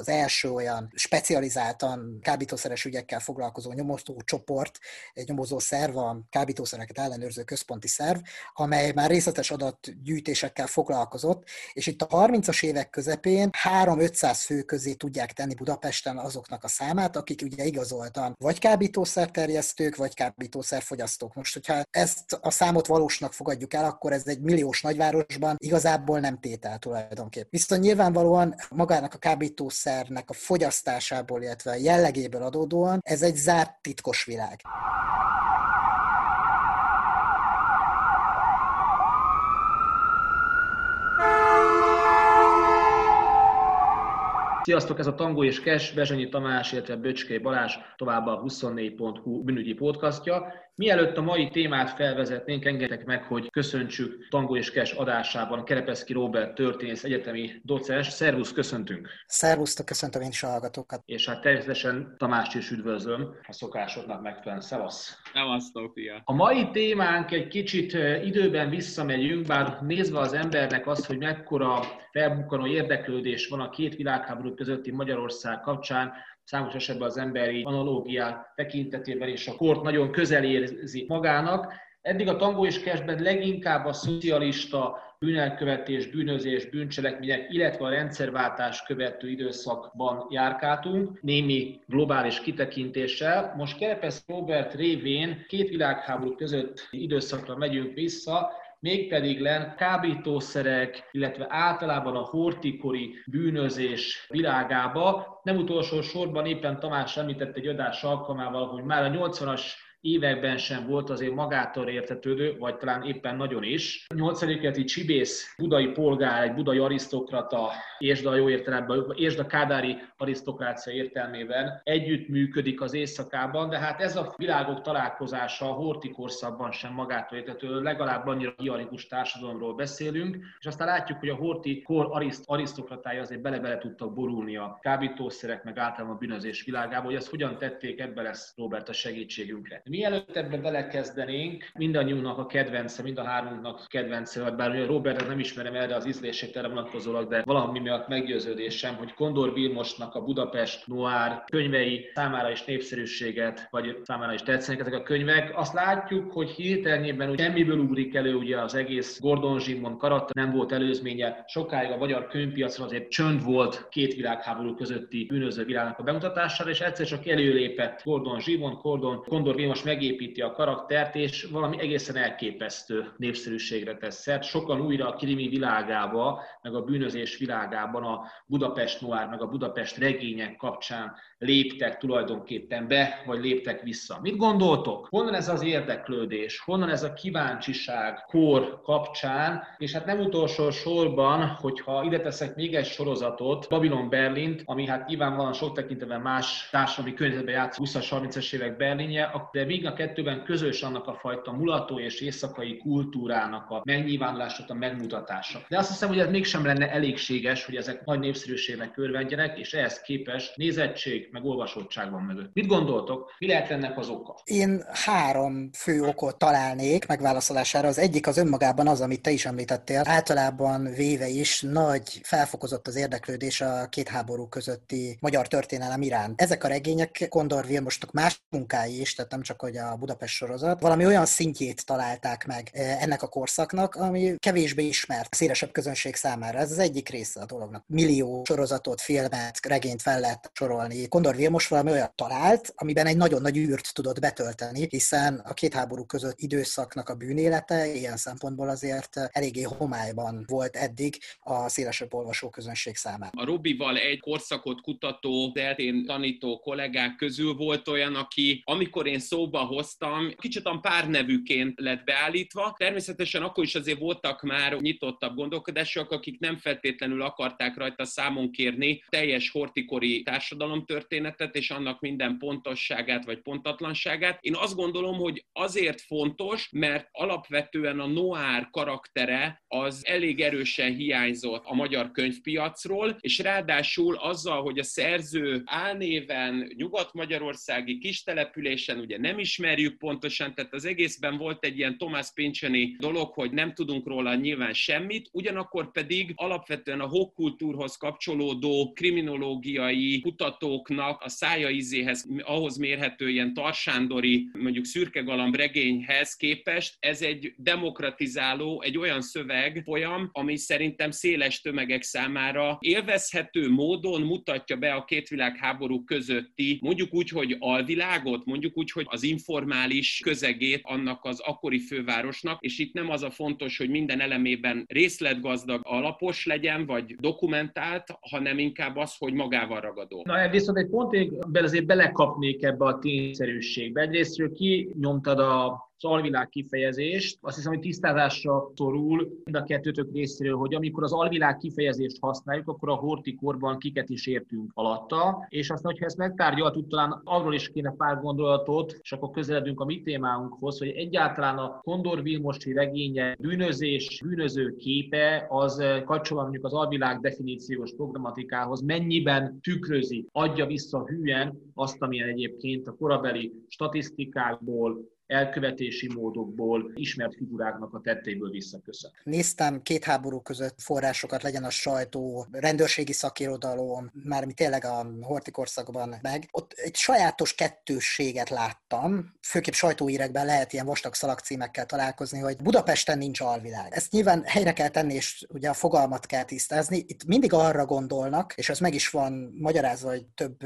az első olyan specializáltan kábítószeres ügyekkel foglalkozó nyomozó csoport, egy nyomozó szerv, a kábítószereket ellenőrző központi szerv, amely már részletes adatgyűjtésekkel foglalkozott, és itt a 30-as évek közepén 3-500 fő közé tudják tenni Budapesten azoknak a számát, akik ugye igazoltan vagy kábítószerterjesztők, vagy kábítószerfogyasztók. Most, hogyha ezt a számot valósnak fogadjuk el, akkor ez egy milliós nagyvárosban igazából nem tétel tulajdonképp. Viszont nyilvánvalóan magának a kábítószernek a fogyasztásából, illetve a jellegéből adódóan ez egy zárt titkos világ. Sziasztok, ez a Tangó és Kes, Bezsenyi Tamás, illetve Böcskei Balázs, továbbá a 24.hu bűnügyi podcastja. Mielőtt a mai témát felvezetnénk, engedjetek meg, hogy köszöntsük Tango és Kes adásában Kerepeszki Robert történész egyetemi docens. Szervusz, köszöntünk! Szervusztok, köszöntöm én is a hallgatókat! És hát természetesen Tamást is üdvözlöm, a szokásodnak megfelelően. Szevasz! Szevasztok, fia! A mai témánk egy kicsit időben visszamegyünk, bár nézve az embernek azt, hogy mekkora felbukkanó érdeklődés van a két világháború közötti Magyarország kapcsán, számos esetben az emberi analógiák tekintetében és a kort nagyon közel érzi magának. Eddig a tangó és kesben leginkább a szocialista bűnelkövetés, bűnözés, bűncselekmények, illetve a rendszerváltás követő időszakban járkáltunk, némi globális kitekintéssel. Most Kerepesz Robert révén két világháború között időszakra megyünk vissza, mégpedig len kábítószerek, illetve általában a hortikori bűnözés világába. Nem utolsó sorban éppen Tamás említett egy adás alkalmával, hogy már a 80-as években sem volt azért magától értetődő, vagy talán éppen nagyon is. Nyolcadiketi Csibész, budai polgár, egy budai arisztokrata, és a jó értelemben, és a kádári arisztokrácia értelmében együtt működik az éjszakában, de hát ez a világok találkozása a hortikorszakban sem magától értetődő, legalább annyira hialikus társadalomról beszélünk, és aztán látjuk, hogy a horti kor ariszt, arisztokratája azért bele-bele tudtak borulni a kábítószerek, meg általában a bűnözés világába, hogy ezt hogyan tették, ebbe lesz Robert a segítségünkre. Mielőtt ebbe belekezdenénk, mindannyiunknak a kedvence, mind a hármunknak a kedvence, bár ugye Robert nem ismerem erre az ízlését erre vonatkozólag, de valami miatt meggyőződésem, hogy Kondor Vilmosnak a Budapest Noir könyvei számára is népszerűséget, vagy számára is tetszenek ezek a könyvek. Azt látjuk, hogy hirtelenében úgy semmiből ugrik elő ugye az egész Gordon Zsimon karakter, nem volt előzménye. Sokáig a magyar könyvpiacon azért csönd volt két világháború közötti bűnöző világnak a bemutatására, és egyszer csak előlépett Gordon Zsimon, Gordon, Kondor Vilmos most megépíti a karaktert, és valami egészen elképesztő népszerűségre tesz szert. Sokan újra a krimi világába, meg a bűnözés világában a Budapest Noir, meg a Budapest regények kapcsán léptek tulajdonképpen be, vagy léptek vissza. Mit gondoltok? Honnan ez az érdeklődés? Honnan ez a kíváncsiság kor kapcsán? És hát nem utolsó sorban, hogyha ide teszek még egy sorozatot, Babylon Berlint, ami hát nyilvánvalóan sok tekintetben más társadalmi környezetben játszik 20-as, 30-as évek Berlinje, de még a kettőben közös annak a fajta mulató és éjszakai kultúrának a megnyilvánulása, a megmutatása. De azt hiszem, hogy ez mégsem lenne elégséges, hogy ezek nagy népszerűségnek örvendjenek, és ehhez képest nézettség, meg olvasottság van mögött. Mit gondoltok? Mi lehet ennek az oka? Én három fő okot találnék megválaszolására. Az egyik az önmagában az, amit te is említettél. Általában véve is nagy felfokozott az érdeklődés a két háború közötti magyar történelem iránt. Ezek a regények Kondor Vilmostok más munkái is, tehát nem csak hogy a Budapest sorozat, valami olyan szintjét találták meg eh, ennek a korszaknak, ami kevésbé ismert szélesebb közönség számára. Ez az egyik része a dolognak. Millió sorozatot, filmet, regényt fel lehet sorolni. Kondor Vilmos valami olyat talált, amiben egy nagyon nagy űrt tudott betölteni, hiszen a két háború között időszaknak a bűnélete ilyen szempontból azért eléggé homályban volt eddig a szélesebb olvasóközönség számára. A Robival egy korszakot kutató, eltén tanító kollégák közül volt olyan, aki amikor én szóba hoztam, kicsit a pár nevűként lett beállítva. Természetesen akkor is azért voltak már nyitottabb gondolkodások, akik nem feltétlenül akarták rajta számon kérni teljes hortikori társadalom történetet és annak minden pontosságát vagy pontatlanságát. Én azt gondolom, hogy azért fontos, mert alapvetően a noir karaktere az elég erősen hiányzott a magyar könyvpiacról, és ráadásul azzal, hogy a szerző álnéven nyugat-magyarországi kis településen ugye nem ismerjük pontosan, tehát az egészben volt egy ilyen Thomas Pincseni dolog, hogy nem tudunk róla nyilván semmit, ugyanakkor pedig alapvetően a hokkultúrhoz kapcsolódó kriminológiai kutatóknak a szája izéhez, ahhoz mérhető ilyen tarsándori, mondjuk szürkegalamb regényhez képest ez egy demokratizáló, egy olyan szöveg folyam, ami szerintem széles tömegek számára élvezhető módon mutatja be a két világháború közötti, mondjuk úgy, hogy alvilágot, mondjuk úgy, hogy az informális közegét annak az akkori fővárosnak, és itt nem az a fontos, hogy minden elemében részletgazdag, alapos legyen, vagy dokumentált, hanem inkább az, hogy magával ragadó. Na, viszont egy pontig azért belekapnék ebbe a tényszerűségbe. Egyrésztről kinyomtad a az alvilág kifejezést. Azt hiszem, hogy tisztázásra szorul mind a kettőtök részéről, hogy amikor az alvilág kifejezést használjuk, akkor a hortikorban kiket is értünk alatta, és aztán, hogyha ezt megtárgyaltuk, talán arról is kéne pár gondolatot, és akkor közeledünk a mi témánkhoz, hogy egyáltalán a Kondor Vilmosi regénye bűnözés, bűnöző képe, az kapcsolatban mondjuk az alvilág definíciós programatikához mennyiben tükrözi, adja vissza hülyen azt, amilyen egyébként a korabeli statisztikákból, elkövetési módokból, ismert figuráknak a tettéből visszaköszön. Néztem két háború között forrásokat, legyen a sajtó, rendőrségi szakirodalom, mármint tényleg a hortikorszakban meg. Ott egy sajátos kettősséget láttam, főképp sajtóírekben lehet ilyen vastag szalagcímekkel találkozni, hogy Budapesten nincs alvilág. Ezt nyilván helyre kell tenni, és ugye a fogalmat kell tisztázni. Itt mindig arra gondolnak, és ez meg is van magyarázva, hogy több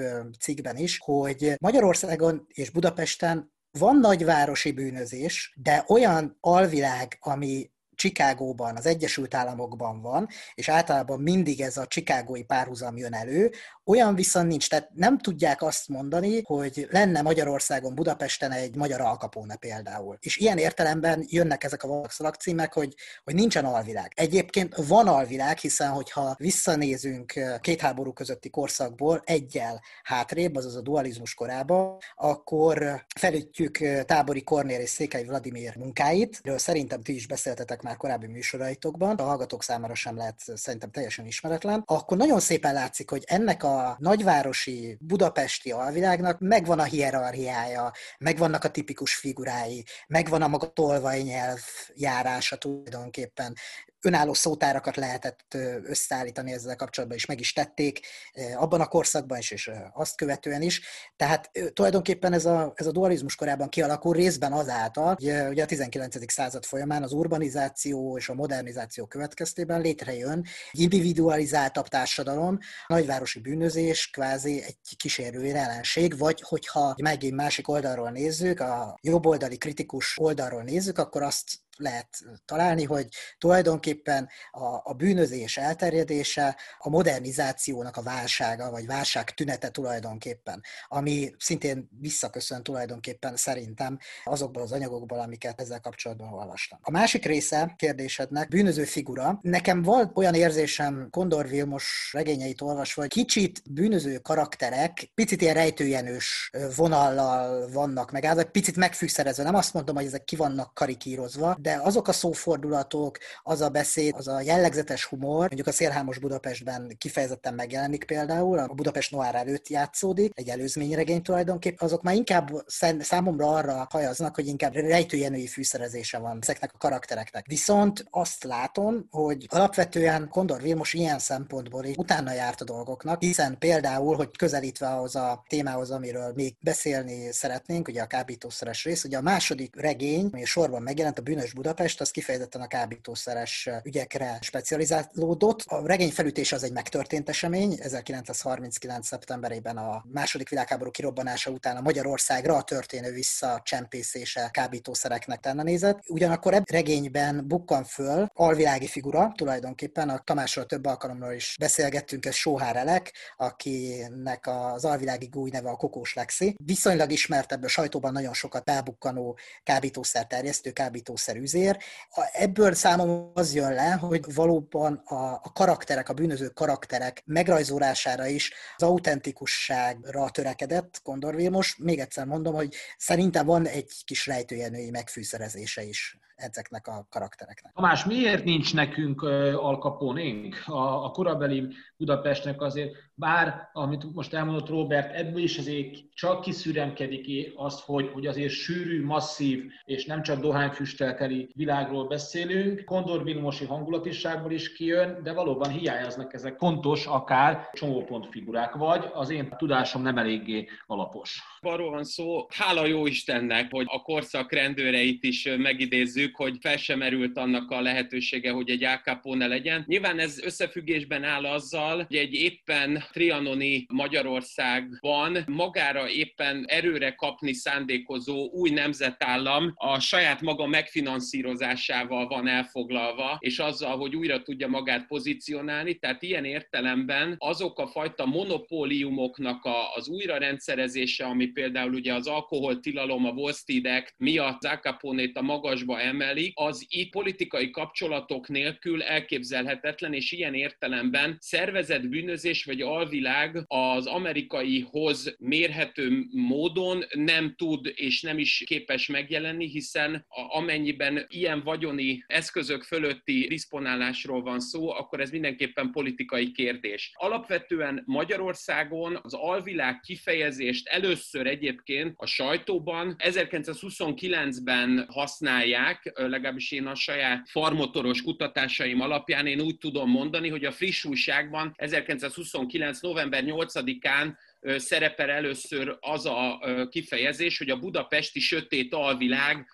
cikkben is, hogy Magyarországon és Budapesten van nagyvárosi bűnözés, de olyan alvilág, ami Csikágóban, az Egyesült Államokban van, és általában mindig ez a csikágói párhuzam jön elő, olyan viszont nincs, tehát nem tudják azt mondani, hogy lenne Magyarországon, Budapesten egy magyar alkapóne például. És ilyen értelemben jönnek ezek a címek, hogy, hogy nincsen alvilág. Egyébként van alvilág, hiszen hogyha visszanézünk két háború közötti korszakból egyel hátrébb, azaz a dualizmus korába, akkor felütjük tábori Kornél és Székely Vladimir munkáit, ről szerintem ti is beszéltetek már korábbi műsoraitokban, a hallgatók számára sem lehet szerintem teljesen ismeretlen, akkor nagyon szépen látszik, hogy ennek a nagyvárosi, budapesti alvilágnak megvan a hierarchiája, megvannak a tipikus figurái, megvan a maga tolvaj nyelv járása tulajdonképpen önálló szótárakat lehetett összeállítani ezzel kapcsolatban, és meg is tették abban a korszakban is, és azt követően is. Tehát tulajdonképpen ez a, ez a dualizmus korában kialakul részben azáltal, hogy ugye a 19. század folyamán az urbanizáció és a modernizáció következtében létrejön egy individualizáltabb társadalom, nagyvárosi bűnözés kvázi egy kísérő jelenség, vagy hogyha megint másik oldalról nézzük, a jobboldali kritikus oldalról nézzük, akkor azt lehet találni, hogy tulajdonképpen a, a bűnözés elterjedése a modernizációnak a válsága, vagy válság tünete tulajdonképpen, ami szintén visszaköszön tulajdonképpen szerintem azokból az anyagokból, amiket ezzel kapcsolatban olvastam. A másik része kérdésednek bűnöző figura. Nekem volt olyan érzésem Kondor Vilmos regényeit olvasva, hogy kicsit bűnöző karakterek, picit ilyen rejtőjenős vonallal vannak meg, egy picit megfűszerezve. Nem azt mondom, hogy ezek ki vannak karikírozva, de azok a szófordulatok, az a beszéd, az a jellegzetes humor, mondjuk a Szélhámos Budapestben kifejezetten megjelenik például, a Budapest Noir előtt játszódik, egy előzményregény tulajdonképpen, azok már inkább számomra arra hajaznak, hogy inkább rejtőjenői fűszerezése van ezeknek a karaktereknek. Viszont azt látom, hogy alapvetően Kondor Vilmos ilyen szempontból is utána járt a dolgoknak, hiszen például, hogy közelítve ahhoz a témához, amiről még beszélni szeretnénk, ugye a kábítószeres rész, ugye a második regény, ami sorban megjelent, a Bűnös Budapest az kifejezetten a kábítószeres ügyekre specializálódott. A regény felütés az egy megtörtént esemény, 1939. szeptemberében a második világháború kirobbanása után a Magyarországra a történő visszacsempészése kábítószereknek tenne nézett. Ugyanakkor ebben regényben bukkan föl alvilági figura, tulajdonképpen a Tamásról több alkalomról is beszélgettünk, ez Sóhár Elek, akinek az alvilági gúj neve a Kokós Lexi. Viszonylag ismert ebből a sajtóban nagyon sokat belbukkanó kábítószer terjesztő, kábítószer üzér. Ebből számomra az jön le, hogy valóban a, a karakterek, a bűnöző karakterek megrajzolására is az autentikusságra törekedett Kondor Vilmos. Még egyszer mondom, hogy szerintem van egy kis rejtőjenői megfűszerezése is ezeknek a karaktereknek. Tamás, miért nincs nekünk alkapónénk a, a korabeli Budapestnek azért, bár, amit most elmondott Robert, ebből is azért csak kiszüremkedik azt, hogy, hogy azért sűrű, masszív, és nem csak dohányfüstelteli világról beszélünk, Kondor Vilmosi hangulatiságból is kijön, de valóban hiányoznak ezek fontos, akár csomópont figurák, vagy az én tudásom nem eléggé alapos. Arról van szó, hála jó Istennek, hogy a korszak rendőreit is megidézzük, hogy fel sem merült annak a lehetősége, hogy egy Al ne legyen. Nyilván ez összefüggésben áll azzal, hogy egy éppen trianoni Magyarországban magára éppen erőre kapni szándékozó új nemzetállam a saját maga megfinanszírozásával van elfoglalva, és azzal, hogy újra tudja magát pozícionálni. Tehát ilyen értelemben azok a fajta monopóliumoknak a, az újrarendszerezése, ami például ugye az alkoholtilalom, a Wall Street Act miatt Al a magasba emelik, az itt politikai kapcsolatok nélkül elképzelhetetlen, és ilyen értelemben szervezett bűnözés vagy alvilág az amerikaihoz mérhető módon nem tud és nem is képes megjelenni, hiszen amennyiben ilyen vagyoni eszközök fölötti diszponálásról van szó, akkor ez mindenképpen politikai kérdés. Alapvetően Magyarországon az alvilág kifejezést először egyébként a sajtóban 1929-ben használják, legalábbis én a saját farmotoros kutatásaim alapján én úgy tudom mondani, hogy a friss újságban 1929. november 8-án szerepel először az a kifejezés, hogy a budapesti sötét alvilág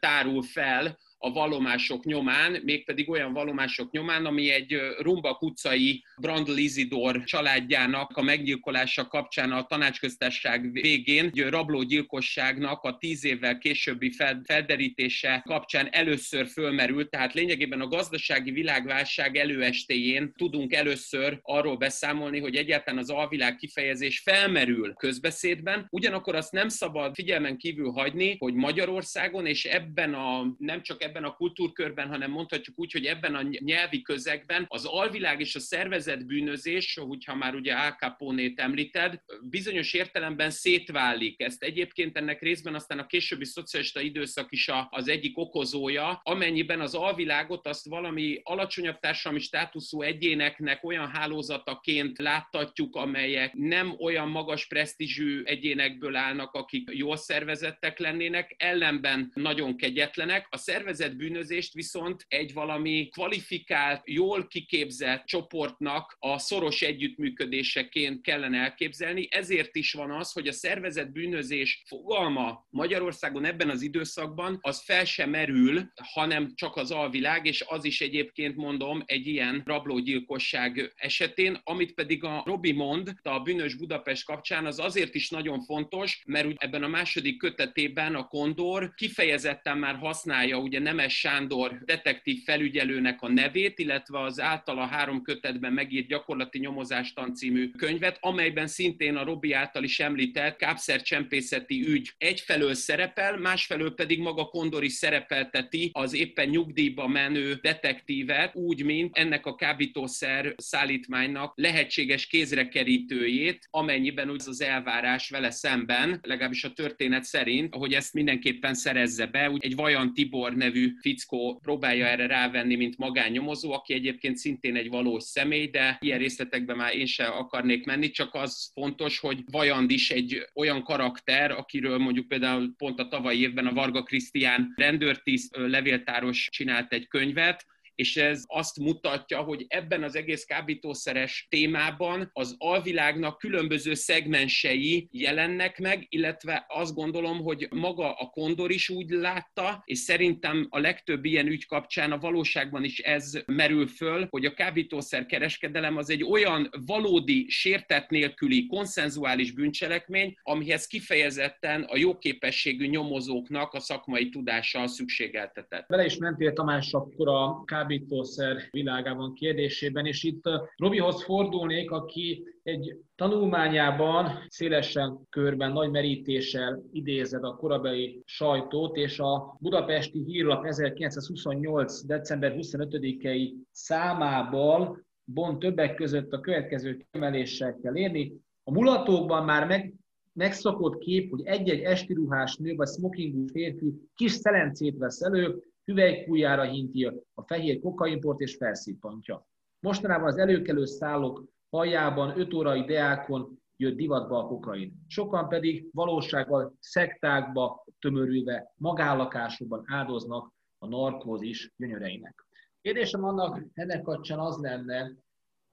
tárul fel a valomások nyomán, mégpedig olyan valomások nyomán, ami egy Rumba utcai Brandl Izidor családjának a meggyilkolása kapcsán a tanácsköztárság végén egy rablógyilkosságnak a tíz évvel későbbi felderítése kapcsán először fölmerült, tehát lényegében a gazdasági világválság előestéjén tudunk először arról beszámolni, hogy egyáltalán az alvilág kifejezés felmerül közbeszédben, ugyanakkor azt nem szabad figyelmen kívül hagyni, hogy Magyarországon és ebben a nem csak ebben ebben a kultúrkörben, hanem mondhatjuk úgy, hogy ebben a nyelvi közegben az alvilág és a szervezet bűnözés, hogyha már ugye Al Capone-t említed, bizonyos értelemben szétválik. Ezt egyébként ennek részben aztán a későbbi szocialista időszak is az egyik okozója, amennyiben az alvilágot azt valami alacsonyabb társadalmi státuszú egyéneknek olyan hálózataként láttatjuk, amelyek nem olyan magas presztízsű egyénekből állnak, akik jól szervezettek lennének, ellenben nagyon kegyetlenek. A szervezet szervezett bűnözést viszont egy valami kvalifikált, jól kiképzett csoportnak a szoros együttműködéseként kellene elképzelni. Ezért is van az, hogy a szervezett bűnözés fogalma Magyarországon ebben az időszakban az fel sem merül, hanem csak az alvilág, és az is egyébként mondom egy ilyen rablógyilkosság esetén, amit pedig a Robi mond a bűnös Budapest kapcsán, az azért is nagyon fontos, mert ebben a második kötetében a Kondor kifejezetten már használja ugye Nemes Sándor detektív felügyelőnek a nevét, illetve az általa három kötetben megírt gyakorlati nyomozástan című könyvet, amelyben szintén a Robi által is említett kápszercsempészeti ügy egyfelől szerepel, másfelől pedig maga Kondor is szerepelteti az éppen nyugdíjba menő detektívet, úgy, mint ennek a kábítószer szállítmánynak lehetséges kézrekerítőjét, amennyiben úgy az elvárás vele szemben, legalábbis a történet szerint, hogy ezt mindenképpen szerezze be, úgy egy Vajan Tibor nevű nevű fickó próbálja erre rávenni, mint magánnyomozó, aki egyébként szintén egy valós személy, de ilyen részletekben már én sem akarnék menni, csak az fontos, hogy Vajand is egy olyan karakter, akiről mondjuk például pont a tavalyi évben a Varga Krisztián rendőrtiszt levéltáros csinált egy könyvet, és ez azt mutatja, hogy ebben az egész kábítószeres témában az alvilágnak különböző szegmensei jelennek meg, illetve azt gondolom, hogy maga a Kondor is úgy látta, és szerintem a legtöbb ilyen ügy kapcsán a valóságban is ez merül föl, hogy a kábítószer kereskedelem az egy olyan valódi, sértet nélküli, konszenzuális bűncselekmény, amihez kifejezetten a jóképességű nyomozóknak a szakmai tudása szükségeltetett. Bele is mentél Tamás akkor a kábítószer világában kérdésében, és itt Robihoz fordulnék, aki egy tanulmányában szélesen körben, nagy merítéssel idézed a korabeli sajtót, és a budapesti hírlap 1928. december 25-i számából Bon többek között a következő kiemeléssel kell érni. A mulatókban már meg, megszokott kép, hogy egy-egy esti ruhás nő vagy smokingú férfi kis szelencét vesz elő, hüvelykújára hinti a fehér kokaimport és felszippantja. Mostanában az előkelő szállók hajában, öt órai deákon jött divatba a kokain. Sokan pedig valósággal szektákba tömörülve, magállakásokban áldoznak a narkózis gyönyöreinek. Kérdésem annak ennek kapcsán az lenne,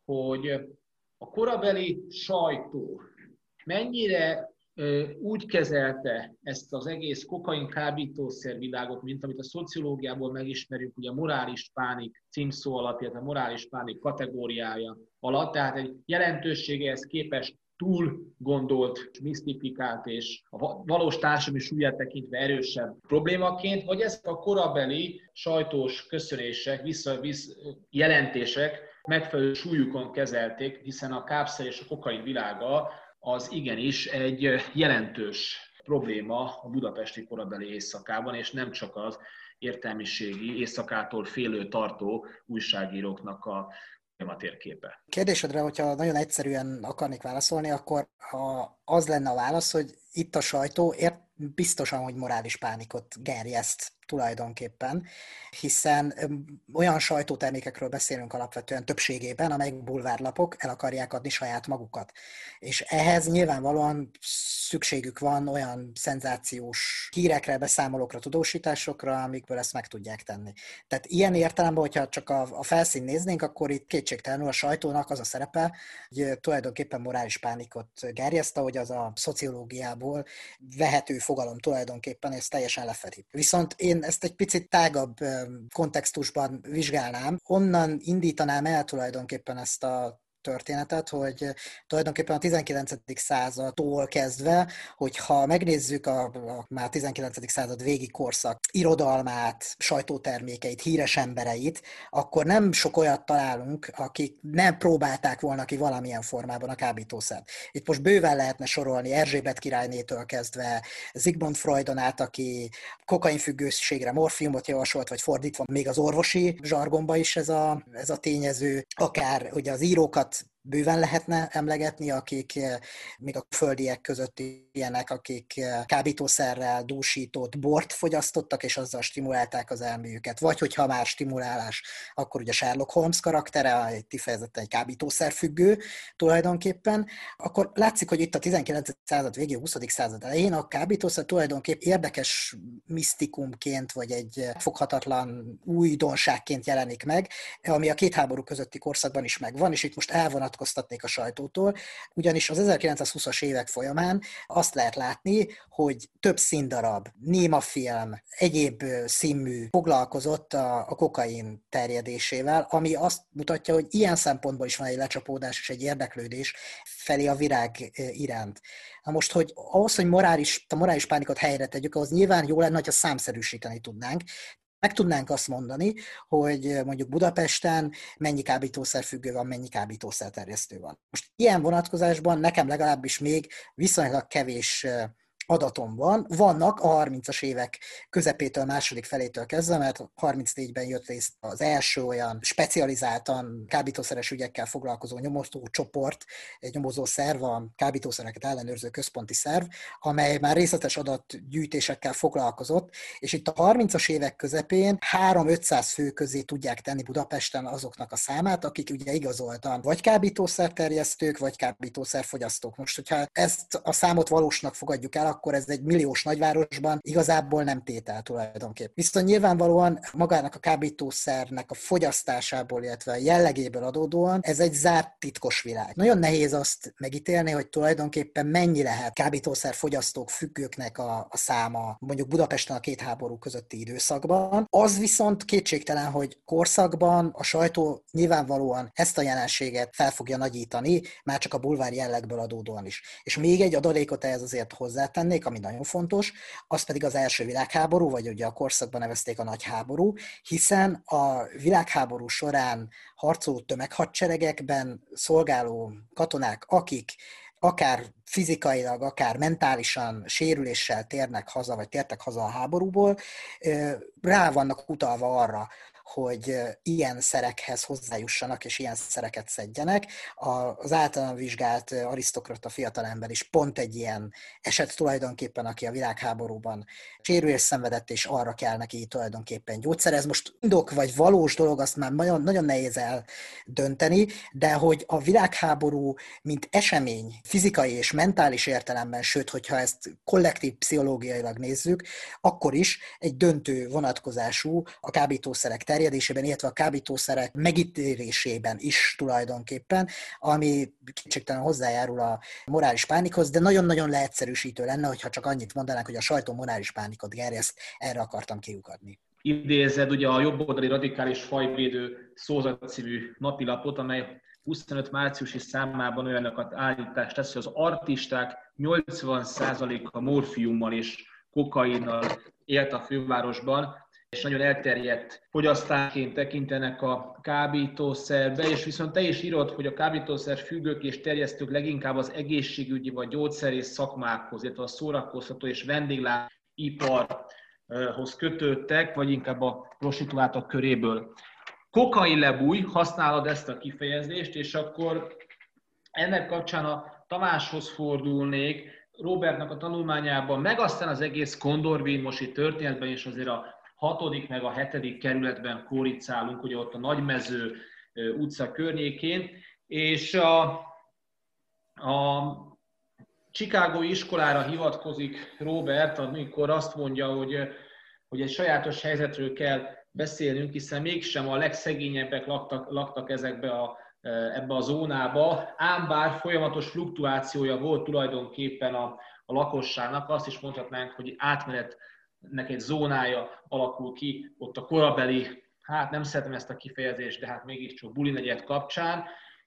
hogy a korabeli sajtó mennyire úgy kezelte ezt az egész kokain kábítószer világot, mint amit a szociológiából megismerünk, ugye a morális pánik címszó alatt, illetve a morális pánik kategóriája alatt, tehát egy jelentőségehez képest túl gondolt, misztifikált és a valós társadalmi súlyát tekintve erősebb problémaként, vagy ezek a korabeli sajtós köszönések, vissza, vissza jelentések megfelelő súlyukon kezelték, hiszen a kápszer és a kokain világa az igenis egy jelentős probléma a budapesti korabeli éjszakában, és nem csak az értelmiségi éjszakától félő tartó újságíróknak a a térképe. Kérdésedre, hogyha nagyon egyszerűen akarnék válaszolni, akkor ha az lenne a válasz, hogy itt a sajtó ért, biztosan, hogy morális pánikot gerjeszt tulajdonképpen, hiszen olyan sajtótermékekről beszélünk alapvetően többségében, amelyek bulvárlapok el akarják adni saját magukat. És ehhez nyilvánvalóan szükségük van olyan szenzációs hírekre, beszámolókra, tudósításokra, amikből ezt meg tudják tenni. Tehát ilyen értelemben, hogyha csak a, a felszín néznénk, akkor itt kétségtelenül a sajtónak az a szerepe, hogy tulajdonképpen morális pánikot gerjeszt, ahogy az a szociológiából vehető fogalom tulajdonképpen, ezt teljesen lefedi. Viszont én ezt egy picit tágabb kontextusban vizsgálnám, onnan indítanám el tulajdonképpen ezt a történetet, hogy tulajdonképpen a 19. századtól kezdve, hogyha megnézzük a, a már 19. század végi korszak irodalmát, sajtótermékeit, híres embereit, akkor nem sok olyat találunk, akik nem próbálták volna ki valamilyen formában a kábítószert. Itt most bőven lehetne sorolni Erzsébet királynétől kezdve, Zigmund Freudon át, aki kokainfüggőségre morfiumot javasolt, vagy fordítva még az orvosi zsargonba is ez a, ez a tényező, akár ugye az írókat bőven lehetne emlegetni, akik eh, még a földiek között ilyenek, akik eh, kábítószerrel dúsított bort fogyasztottak, és azzal stimulálták az elméjüket. Vagy hogyha már stimulálás, akkor ugye Sherlock Holmes karaktere, egy kifejezetten egy kábítószerfüggő tulajdonképpen, akkor látszik, hogy itt a 19. század végén, 20. század elején a kábítószer tulajdonképpen érdekes misztikumként, vagy egy foghatatlan újdonságként jelenik meg, ami a két háború közötti korszakban is megvan, és itt most elvonat elvonatkoztatnék a sajtótól, ugyanis az 1920-as évek folyamán azt lehet látni, hogy több színdarab, némafilm, egyéb színmű foglalkozott a, a kokain terjedésével, ami azt mutatja, hogy ilyen szempontból is van egy lecsapódás és egy érdeklődés felé a virág iránt. Na most, hogy ahhoz, hogy morális, a morális pánikot helyre tegyük, ahhoz nyilván jó lenne, hogyha számszerűsíteni tudnánk meg tudnánk azt mondani, hogy eh, mondjuk Budapesten mennyi kábítószerfüggő van, mennyi kábítószerterjesztő van. Most ilyen vonatkozásban nekem legalábbis még viszonylag kevés eh, adatom van. Vannak a 30-as évek közepétől, második felétől kezdve, mert 34-ben jött részt az első olyan specializáltan kábítószeres ügyekkel foglalkozó nyomozó csoport, egy nyomozó szerv, a kábítószereket ellenőrző központi szerv, amely már részletes adatgyűjtésekkel foglalkozott, és itt a 30-as évek közepén 3-500 fő közé tudják tenni Budapesten azoknak a számát, akik ugye igazoltan vagy kábítószerterjesztők, vagy kábítószerfogyasztók. Most, hogyha ezt a számot valósnak fogadjuk el, akkor ez egy milliós nagyvárosban igazából nem tétel tulajdonképp. Viszont nyilvánvalóan magának a kábítószernek a fogyasztásából, illetve a jellegéből adódóan ez egy zárt titkos világ. Nagyon nehéz azt megítélni, hogy tulajdonképpen mennyi lehet kábítószer fogyasztók, függőknek a, a száma mondjuk Budapesten a két háború közötti időszakban. Az viszont kétségtelen, hogy korszakban a sajtó nyilvánvalóan ezt a jelenséget fel fogja nagyítani, már csak a bulvár jellegből adódóan is. És még egy adalékot ehhez azért hozzátenni, tennék, ami nagyon fontos, az pedig az első világháború, vagy ugye a korszakban nevezték a nagy háború, hiszen a világháború során harcoló tömeghadseregekben szolgáló katonák, akik akár fizikailag, akár mentálisan sérüléssel térnek haza, vagy tértek haza a háborúból, rá vannak utalva arra, hogy ilyen szerekhez hozzájussanak, és ilyen szereket szedjenek. Az általán vizsgált arisztokrata fiatalember is pont egy ilyen eset tulajdonképpen, aki a világháborúban sérülés szenvedett, és arra kell neki tulajdonképpen gyógyszer. Ez most indok vagy valós dolog, azt már nagyon, nagyon nehéz eldönteni, de hogy a világháború, mint esemény, fizikai és mentális értelemben, sőt, hogyha ezt kollektív pszichológiailag nézzük, akkor is egy döntő vonatkozású a kábítószerek terjedésében, illetve a kábítószerek megítélésében is tulajdonképpen, ami kétségtelen hozzájárul a morális pánikhoz, de nagyon-nagyon leegyszerűsítő lenne, hogyha csak annyit mondanánk, hogy a sajtó morális pánikot gerjeszt, erre akartam kiukadni. Idézed ugye a jobboldali radikális fajvédő szózat című napilapot, amely 25 márciusi számában olyanokat állítást tesz, hogy az artisták 80%-a morfiummal és kokainnal élt a fővárosban, és nagyon elterjedt fogyasztásként tekintenek a kábítószerbe, és viszont te is írod, hogy a kábítószer függők és terjesztők leginkább az egészségügyi vagy gyógyszerész szakmákhoz, illetve a szórakoztató és vendéglátóiparhoz kötődtek, vagy inkább a prostituáltak köréből. Kokain lebúj, használod ezt a kifejezést, és akkor ennek kapcsán a Tamáshoz fordulnék, Robertnak a tanulmányában, meg aztán az egész Kondorvin történetben, és azért a hatodik meg a hetedik kerületben kóricálunk, ugye ott a Nagymező utca környékén, és a, a Chicago iskolára hivatkozik Robert, amikor azt mondja, hogy, hogy egy sajátos helyzetről kell beszélnünk, hiszen mégsem a legszegényebbek laktak, laktak ezekbe a, ebbe a zónába, ám bár folyamatos fluktuációja volt tulajdonképpen a, a lakosságnak, azt is mondhatnánk, hogy átmenetnek egy zónája alakul ki ott a korabeli, hát nem szeretem ezt a kifejezést, de hát mégiscsak buli negyed kapcsán.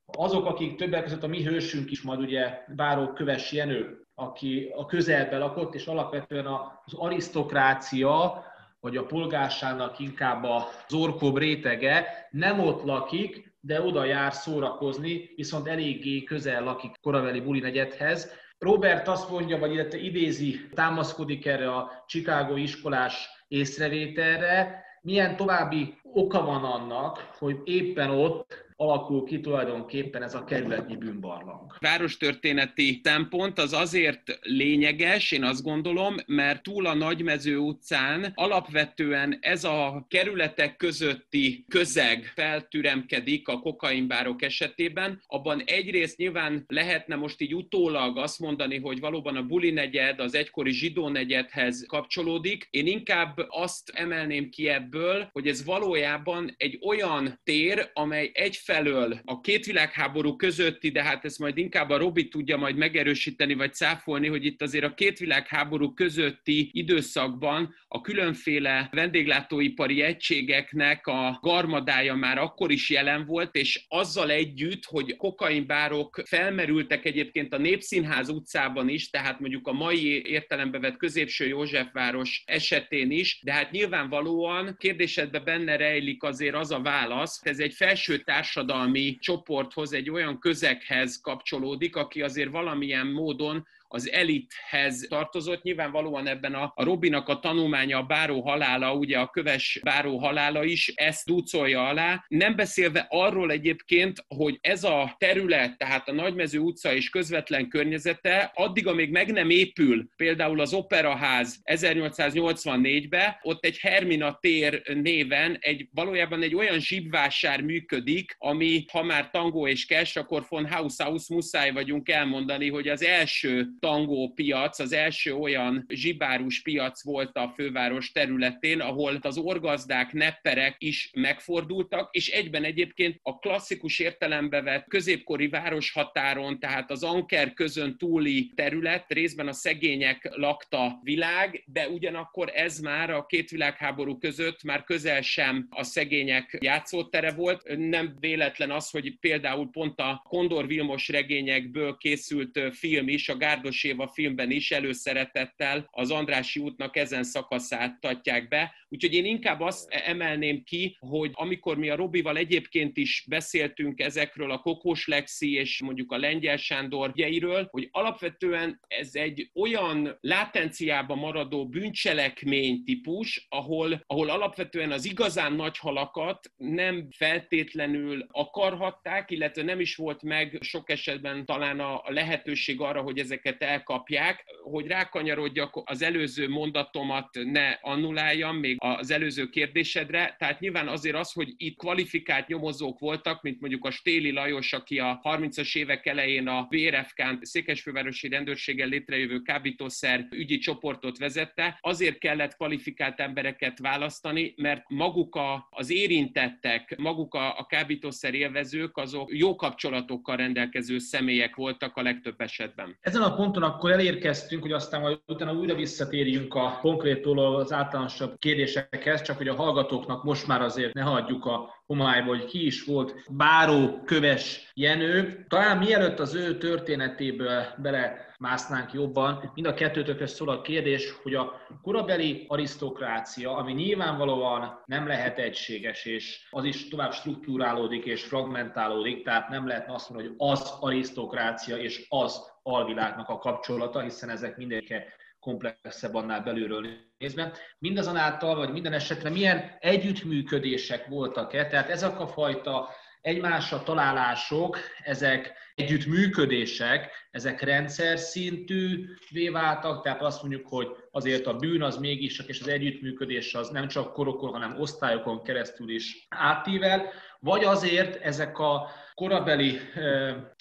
Azok, akik többek között a mi hősünk is, majd ugye Báró Köves Jenő, aki a közelben lakott, és alapvetően az arisztokrácia, vagy a polgárságnak inkább az orkóbb rétege nem ott lakik, de oda jár szórakozni, viszont eléggé közel lakik Koraveli buli negyedhez. Robert azt mondja, vagy illetve idézi, támaszkodik erre a Chicago iskolás észrevételre, milyen további oka van annak, hogy éppen ott alakul ki tulajdonképpen ez a kerületnyi bűnbarlang. Várostörténeti szempont az azért lényeges, én azt gondolom, mert túl a Nagymező utcán alapvetően ez a kerületek közötti közeg feltüremkedik a kokainbárok esetében. Abban egyrészt nyilván lehetne most így utólag azt mondani, hogy valóban a buli negyed az egykori zsidó negyedhez kapcsolódik. Én inkább azt emelném ki ebből, hogy ez valójában egy olyan tér, amely egy egyfelől a két világháború közötti, de hát ezt majd inkább a Robi tudja majd megerősíteni, vagy cáfolni, hogy itt azért a két világháború közötti időszakban a különféle vendéglátóipari egységeknek a garmadája már akkor is jelen volt, és azzal együtt, hogy kokainbárok felmerültek egyébként a Népszínház utcában is, tehát mondjuk a mai értelembe vett középső Józsefváros esetén is, de hát nyilvánvalóan kérdésedbe benne rejlik azért az a válasz, ez egy felső társadalom társadalmi csoporthoz, egy olyan közeghez kapcsolódik, aki azért valamilyen módon az elithez tartozott. Nyilvánvalóan ebben a, a Robinak a tanulmánya, a báró halála, ugye a köves báró halála is ezt dúcolja alá. Nem beszélve arról egyébként, hogy ez a terület, tehát a Nagymező utca és közvetlen környezete, addig, amíg meg nem épül, például az Operaház 1884-ben, ott egy Hermina tér néven egy valójában egy olyan zsibvásár működik, ami, ha már tangó és cash, akkor von Haushaus muszáj vagyunk elmondani, hogy az első tangó piac, az első olyan zsibárus piac volt a főváros területén, ahol az orgazdák, nepperek is megfordultak, és egyben egyébként a klasszikus értelembe vett középkori városhatáron, tehát az Anker közön túli terület, részben a szegények lakta világ, de ugyanakkor ez már a két világháború között már közel sem a szegények játszótere volt. Nem véletlen az, hogy például pont a Kondor Vilmos regényekből készült film is, a Gárdos Éva filmben is előszeretettel az Andrási útnak ezen szakaszát tatják be. Úgyhogy én inkább azt emelném ki, hogy amikor mi a Robival egyébként is beszéltünk ezekről a Kokós Lexi és mondjuk a Lengyel Sándor jeiről, hogy alapvetően ez egy olyan látenciába maradó bűncselekmény típus, ahol, ahol alapvetően az igazán nagy halakat nem feltétlenül akarhatták, illetve nem is volt meg sok esetben talán a lehetőség arra, hogy ezeket elkapják. Hogy rákanyarodjak az előző mondatomat ne annuláljam még az előző kérdésedre, tehát nyilván azért az, hogy itt kvalifikált nyomozók voltak, mint mondjuk a Stéli Lajos, aki a 30-as évek elején a VRFK-n Székesfővárosi rendőrséggel létrejövő kábítószer ügyi csoportot vezette, azért kellett kvalifikált embereket választani, mert maguk a, az érintettek, maguk a, a kábítószer élvezők, azok jó kapcsolatokkal rendelkező személyek voltak a legtöbb esetben. Ezen a ponton akkor elérkeztünk, hogy aztán majd utána újra visszatérjünk a konkrétól az általánosabb kérdésekhez, csak hogy a hallgatóknak most már azért ne hagyjuk a homályba, hogy ki is volt Báró Köves Jenő. Talán mielőtt az ő történetéből bele másznánk jobban. Mind a kettőtökhöz szól a kérdés, hogy a korabeli arisztokrácia, ami nyilvánvalóan nem lehet egységes, és az is tovább struktúrálódik és fragmentálódik, tehát nem lehet azt mondani, hogy az arisztokrácia és az alvilágnak a kapcsolata, hiszen ezek mindenke komplexebb annál belülről nézve. Mindazonáltal, vagy minden esetre milyen együttműködések voltak-e? Tehát ezek a fajta egymásra találások, ezek együttműködések, ezek rendszer szintű váltak, tehát azt mondjuk, hogy azért a bűn az mégis és az együttműködés az nem csak korokon, hanem osztályokon keresztül is átível, vagy azért ezek a korabeli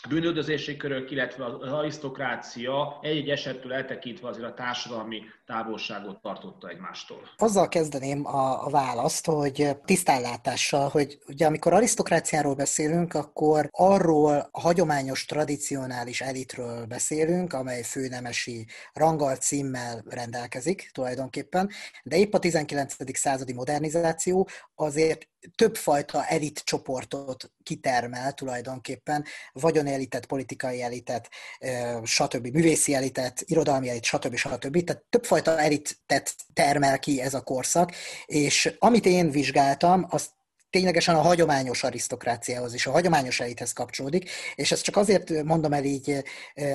bűnöldözési körök, illetve az arisztokrácia egy-egy esettől eltekintve azért a társadalmi távolságot tartotta egymástól. Azzal kezdeném a, a választ, hogy tisztánlátással, hogy ugye amikor arisztokráciáról beszélünk, akkor arról a hagyományos, tradicionális elitről beszélünk, amely főnemesi ranggal, címmel rendelkezik tulajdonképpen, de épp a 19. századi modernizáció azért többfajta elit csoportot kitermel tulajdonképpen, vagyoni elitet, politikai elitet, stb. művészi elitet, irodalmi elit, stb. stb. Tehát többfajta elitet termel ki ez a korszak, és amit én vizsgáltam, az ténylegesen a hagyományos arisztokráciához és a hagyományos elithez kapcsolódik, és ezt csak azért mondom el így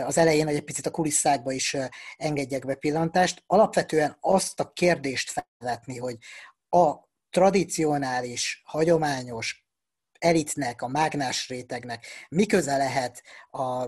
az elején, hogy egy picit a kulisszákba is engedjek be pillantást. Alapvetően azt a kérdést felvetni, hogy a tradicionális, hagyományos elitnek, a mágnás rétegnek mi köze lehet a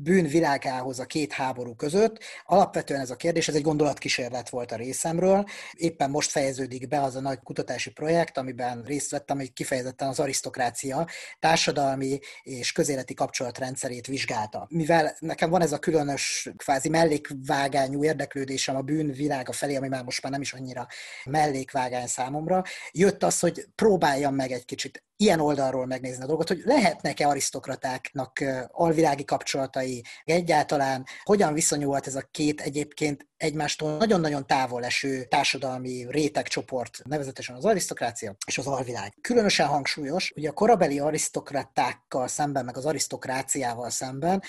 bűnvilágához a két háború között. Alapvetően ez a kérdés, ez egy gondolatkísérlet volt a részemről. Éppen most fejeződik be az a nagy kutatási projekt, amiben részt vettem, hogy kifejezetten az arisztokrácia társadalmi és közéleti kapcsolatrendszerét vizsgálta. Mivel nekem van ez a különös kvázi mellékvágányú érdeklődésem a bűnvilága felé, ami már most már nem is annyira mellékvágány számomra, jött az, hogy próbáljam meg egy kicsit ilyen oldalról megnézni a dolgot, hogy lehetnek-e arisztokratáknak alvilági kapcsolatai, egyáltalán hogyan viszonyult ez a két egyébként egymástól nagyon-nagyon távol eső társadalmi rétegcsoport, nevezetesen az arisztokrácia és az alvilág. Különösen hangsúlyos, hogy a korabeli arisztokratákkal szemben, meg az arisztokráciával szemben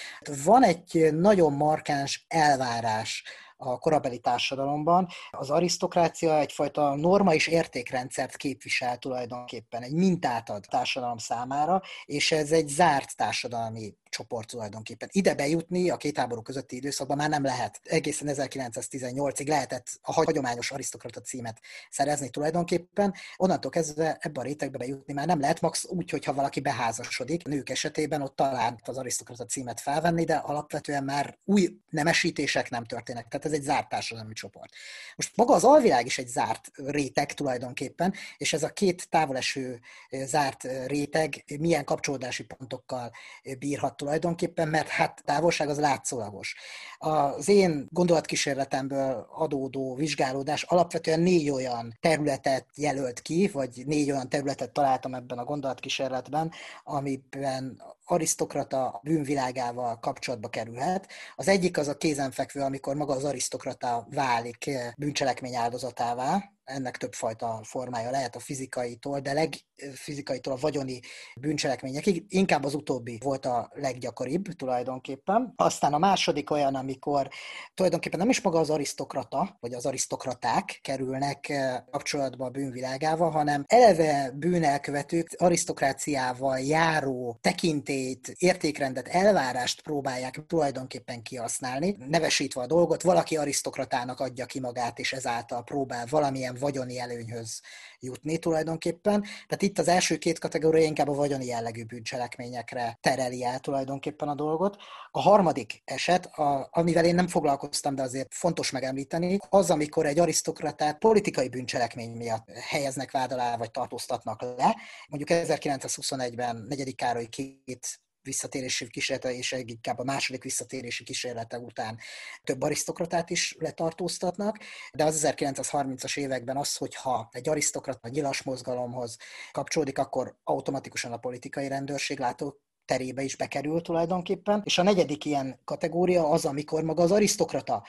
van egy nagyon markáns elvárás a korabeli társadalomban. Az arisztokrácia egyfajta norma és értékrendszert képvisel tulajdonképpen, egy mintát ad társadalom számára, és ez egy zárt társadalmi csoport tulajdonképpen. Ide bejutni a két háború közötti időszakban már nem lehet. Egészen 1918-ig lehetett a hagyományos arisztokrata címet szerezni tulajdonképpen. Onnantól kezdve ebbe a rétegbe bejutni már nem lehet, max úgy, hogyha valaki beházasodik. A nők esetében ott talán az arisztokrata címet felvenni, de alapvetően már új nemesítések nem történnek. Tehát ez egy zárt társadalmi csoport. Most maga az alvilág is egy zárt réteg tulajdonképpen, és ez a két távoleső zárt réteg milyen kapcsolódási pontokkal bírhat tulajdonképpen, mert hát távolság az látszólagos. Az én gondolatkísérletemből adódó vizsgálódás alapvetően négy olyan területet jelölt ki, vagy négy olyan területet találtam ebben a gondolatkísérletben, amiben arisztokrata bűnvilágával kapcsolatba kerülhet. Az egyik az a kézenfekvő, amikor maga az arisztokrata válik bűncselekmény áldozatává, ennek többfajta formája lehet a fizikaitól, de legfizikaitól a vagyoni bűncselekményekig, inkább az utóbbi volt a leggyakoribb tulajdonképpen. Aztán a második olyan, amikor tulajdonképpen nem is maga az arisztokrata, vagy az arisztokraták kerülnek kapcsolatba a bűnvilágával, hanem eleve bűnelkövetők arisztokráciával járó tekintét, értékrendet, elvárást próbálják tulajdonképpen kihasználni, nevesítve a dolgot, valaki arisztokratának adja ki magát, és ezáltal próbál valamilyen vagyoni előnyhöz jutni tulajdonképpen. Tehát itt az első két kategória inkább a vagyoni jellegű bűncselekményekre tereli el tulajdonképpen a dolgot. A harmadik eset, a, amivel én nem foglalkoztam, de azért fontos megemlíteni, az, amikor egy arisztokratát politikai bűncselekmény miatt helyeznek vád alá, vagy tartóztatnak le. Mondjuk 1921-ben negyedik Károly két visszatérési kísérlete, és inkább a második visszatérési kísérlete után több arisztokratát is letartóztatnak, de az 1930-as években az, hogyha egy arisztokrat a nyilas mozgalomhoz kapcsolódik, akkor automatikusan a politikai rendőrség látó terébe is bekerül tulajdonképpen. És a negyedik ilyen kategória az, amikor maga az arisztokrata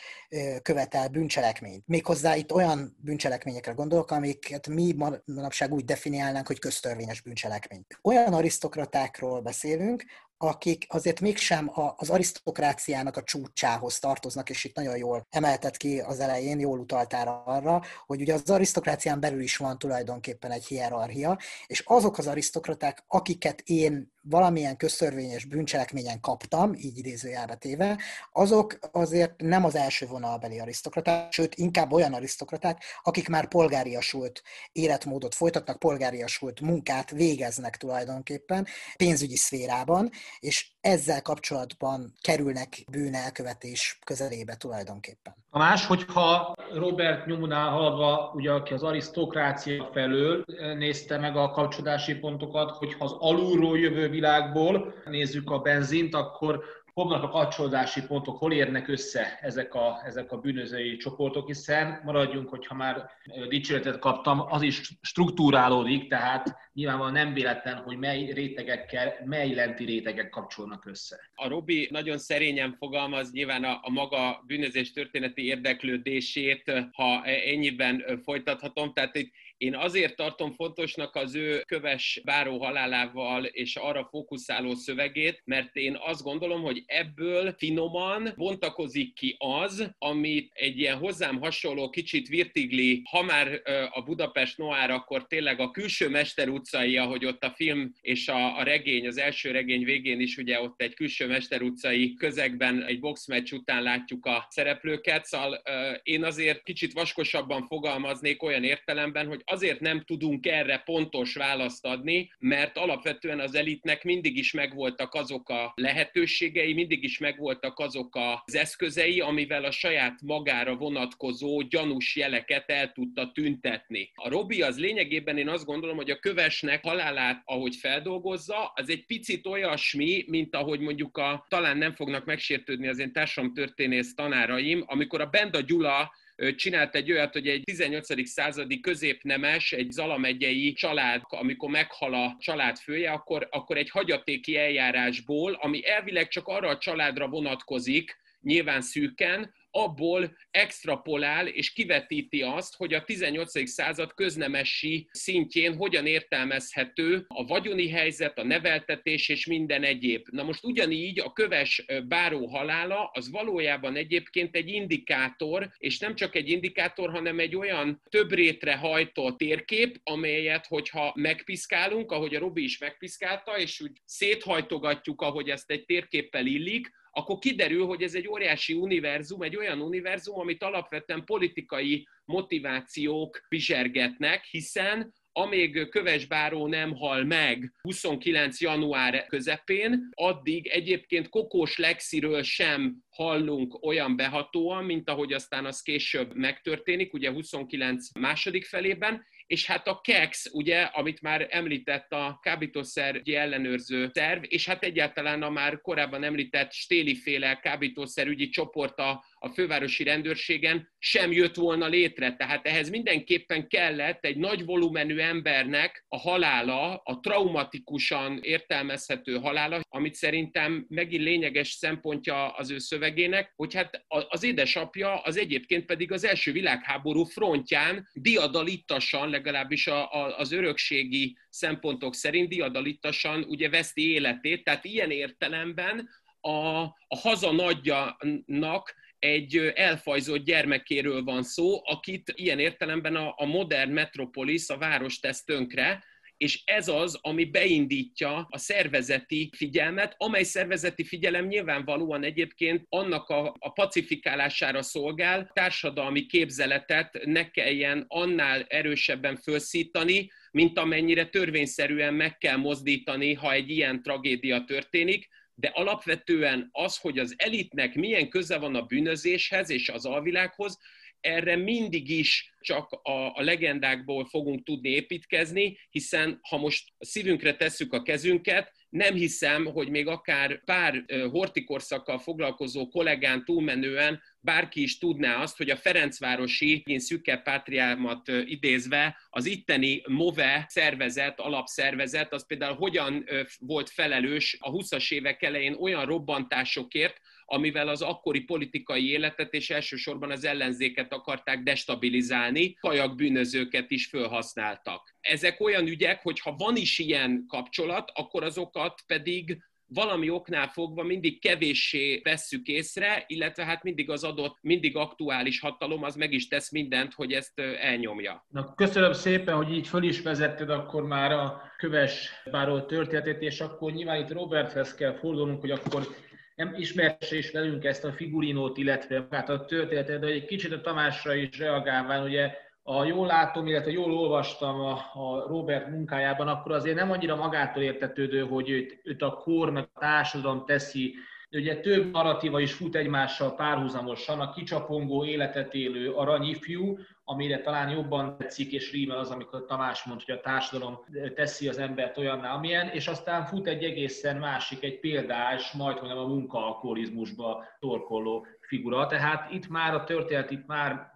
követel bűncselekményt. Méghozzá itt olyan bűncselekményekre gondolok, amiket mi manapság úgy definiálnánk, hogy köztörvényes bűncselekmény. Olyan arisztokratákról beszélünk, akik azért mégsem az arisztokráciának a csúcsához tartoznak, és itt nagyon jól emeltet ki az elején, jól utaltál arra, hogy ugye az arisztokrácián belül is van tulajdonképpen egy hierarchia, és azok az arisztokraták, akiket én valamilyen köztörvényes bűncselekményen kaptam, így idézőjelbe téve, azok azért nem az első vonalbeli arisztokraták, sőt, inkább olyan arisztokraták, akik már polgáriasult életmódot folytatnak, polgáriasult munkát végeznek tulajdonképpen pénzügyi szférában, és ezzel kapcsolatban kerülnek bűnelkövetés közelébe tulajdonképpen. A más, hogyha Robert nyomunál haladva, ugye, aki az arisztokrácia felől nézte meg a kapcsolódási pontokat, hogyha az alulról jövő világból nézzük a benzint, akkor fognak a kapcsolódási pontok, hol érnek össze ezek a, ezek a bűnözői csoportok, hiszen maradjunk, hogyha már dicséretet kaptam, az is struktúrálódik, tehát nyilvánvalóan nem véletlen, hogy mely rétegekkel, mely lenti rétegek kapcsolnak össze. A Robi nagyon szerényen fogalmaz nyilván a, a maga bűnözés történeti érdeklődését, ha ennyiben folytathatom, tehát itt én azért tartom fontosnak az ő köves báró halálával és arra fókuszáló szövegét, mert én azt gondolom, hogy ebből finoman bontakozik ki az, amit egy ilyen hozzám hasonló, kicsit virtigli, ha már a Budapest Noár, akkor tényleg a külső Mester utcai, ahogy ott a film és a, a regény, az első regény végén is ugye ott egy külső Mester utcai közegben egy boxmeccs után látjuk a szereplőket, szóval én azért kicsit vaskosabban fogalmaznék olyan értelemben, hogy azért nem tudunk erre pontos választ adni, mert alapvetően az elitnek mindig is megvoltak azok a lehetőségei, mindig is megvoltak azok az eszközei, amivel a saját magára vonatkozó gyanús jeleket el tudta tüntetni. A Robi az lényegében én azt gondolom, hogy a kövesnek halálát, ahogy feldolgozza, az egy picit olyasmi, mint ahogy mondjuk a, talán nem fognak megsértődni az én társadalomtörténész tanáraim, amikor a Benda Gyula csinált egy olyat, hogy egy 18. századi középnemes, egy Zala megyei család, amikor meghal a család fője, akkor, akkor egy hagyatéki eljárásból, ami elvileg csak arra a családra vonatkozik, nyilván szűken, abból extrapolál és kivetíti azt, hogy a 18. század köznemesi szintjén hogyan értelmezhető a vagyoni helyzet, a neveltetés és minden egyéb. Na most ugyanígy a köves báró halála az valójában egyébként egy indikátor, és nem csak egy indikátor, hanem egy olyan több rétre hajtott térkép, amelyet, hogyha megpiszkálunk, ahogy a Robi is megpiszkálta, és úgy széthajtogatjuk, ahogy ezt egy térképpel illik, akkor kiderül, hogy ez egy óriási univerzum, egy olyan univerzum, amit alapvetően politikai motivációk bizsergetnek, hiszen amíg Köves nem hal meg 29. január közepén, addig egyébként Kokós Lexiről sem hallunk olyan behatóan, mint ahogy aztán az később megtörténik, ugye 29 második felében, és hát a KEX, ugye, amit már említett a kábítószergyi ellenőrző szerv, és hát egyáltalán a már korábban említett stéliféle kábítószerügyi csoport a, fővárosi rendőrségen sem jött volna létre. Tehát ehhez mindenképpen kellett egy nagy volumenű embernek a halála, a traumatikusan értelmezhető halála, amit szerintem megint lényeges szempontja az ő szöveg szövegének, hogy hát az édesapja az egyébként pedig az első világháború frontján diadalittasan, legalábbis a, a, az örökségi szempontok szerint diadalittasan ugye veszti életét, tehát ilyen értelemben a, a haza nagyjának egy elfajzott gyermekéről van szó, akit ilyen értelemben a, a modern metropolis, a város tesz tönkre, és ez az, ami beindítja a szervezeti figyelmet, amely szervezeti figyelem nyilvánvalóan egyébként annak a, a pacifikálására szolgál, társadalmi képzeletet ne kelljen annál erősebben felszítani, mint amennyire törvényszerűen meg kell mozdítani, ha egy ilyen tragédia történik, de alapvetően az, hogy az elitnek milyen köze van a bűnözéshez és az alvilághoz, erre mindig is csak a, a legendákból fogunk tudni építkezni, hiszen ha most szívünkre tesszük a kezünket, nem hiszem, hogy még akár pár hortikorszakkal foglalkozó kollégán túlmenően bárki is tudná azt, hogy a Ferencvárosi, én szükke pátriámat idézve, az itteni MOVE szervezet, alapszervezet, az például hogyan volt felelős a 20-as évek elején olyan robbantásokért, amivel az akkori politikai életet és elsősorban az ellenzéket akarták destabilizálni, kajak bűnözőket is felhasználtak. Ezek olyan ügyek, hogy ha van is ilyen kapcsolat, akkor azokat pedig valami oknál fogva mindig kevéssé vesszük észre, illetve hát mindig az adott, mindig aktuális hatalom az meg is tesz mindent, hogy ezt elnyomja. Na, köszönöm szépen, hogy így föl is vezetted akkor már a köves báró történetét, és akkor nyilván itt Roberthez kell fordulnunk, hogy akkor nem ismerse is velünk ezt a figurinót, illetve hát a történetet, de egy kicsit a Tamásra is reagálván, ugye a jól látom, illetve jól olvastam a, Robert munkájában, akkor azért nem annyira magától értetődő, hogy őt, őt a kor meg a társadalom teszi ugye több narratíva is fut egymással párhuzamosan, a kicsapongó életet élő aranyifjú, amire talán jobban tetszik és rímel az, amikor Tamás mond, hogy a társadalom teszi az embert olyanná, amilyen, és aztán fut egy egészen másik, egy példás, majdnem a munkaalkoholizmusba torkolló figura. Tehát itt már a történet, itt már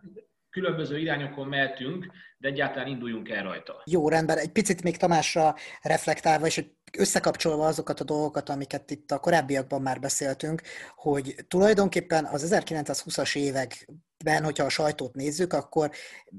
különböző irányokon mehetünk, de egyáltalán induljunk el rajta. Jó, rendben. Egy picit még Tamásra reflektálva, és összekapcsolva azokat a dolgokat, amiket itt a korábbiakban már beszéltünk, hogy tulajdonképpen az 1920-as évek ben, hogyha a sajtót nézzük, akkor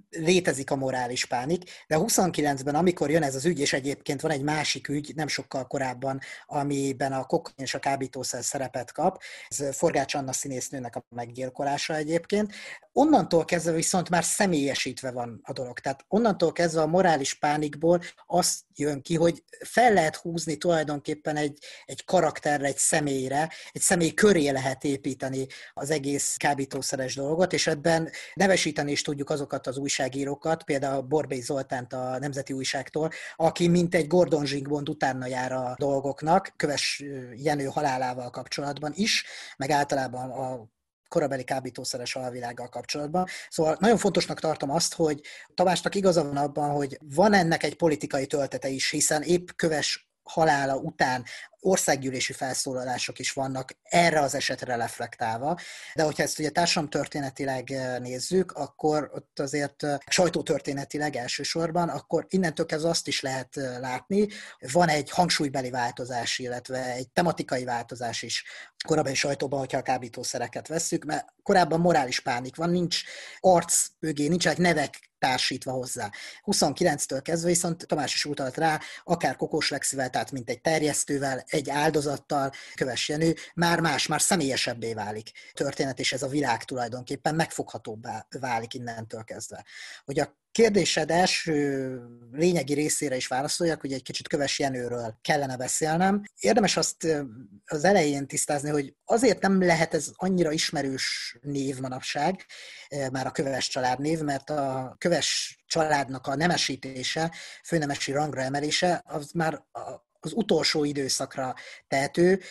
létezik a morális pánik, de 29-ben, amikor jön ez az ügy, és egyébként van egy másik ügy, nem sokkal korábban, amiben a kokain és a kábítószer szerepet kap, ez Forgács Anna színésznőnek a meggyilkolása egyébként, onnantól kezdve viszont már személyesítve van a dolog. Tehát onnantól kezdve a morális pánikból azt jön ki, hogy fel lehet húzni tulajdonképpen egy, egy karakterre, egy személyre, egy személy köré lehet építeni az egész kábítószeres dolgot, és ebben nevesíteni is tudjuk azokat az újságírókat, például Borbély Zoltánt a Nemzeti Újságtól, aki mint egy Gordon Zsingbond utána jár a dolgoknak, Köves Jenő halálával kapcsolatban is, meg általában a korabeli kábítószeres alvilággal kapcsolatban. Szóval nagyon fontosnak tartom azt, hogy Tamásnak igaza van abban, hogy van ennek egy politikai töltete is, hiszen épp köves halála után országgyűlési felszólalások is vannak erre az esetre reflektálva, de hogyha ezt ugye társadalomtörténetileg nézzük, akkor ott azért sajtótörténetileg elsősorban, akkor innentől kezdve azt is lehet eh, látni, van egy hangsúlybeli változás, illetve egy tematikai változás is korábbi sajtóban, hogyha a kábítószereket vesszük, mert korábban morális pánik van, nincs arc mögé, nincsenek nevek társítva hozzá. 29-től kezdve viszont Tamás is utalt rá, akár Kokós Lexivel, tehát mint egy terjesztővel, egy áldozattal, Köves Jenő, már más, már személyesebbé válik történet, és ez a világ tulajdonképpen megfoghatóbbá válik innentől kezdve. Hogy a kérdésed első lényegi részére is válaszoljak, hogy egy kicsit Köves Jenőről kellene beszélnem. Érdemes azt az elején tisztázni, hogy azért nem lehet ez annyira ismerős név manapság, már a Köves családnév, mert a Köves családnak a nemesítése, főnemesi rangra emelése, az már az utolsó időszakra tehető,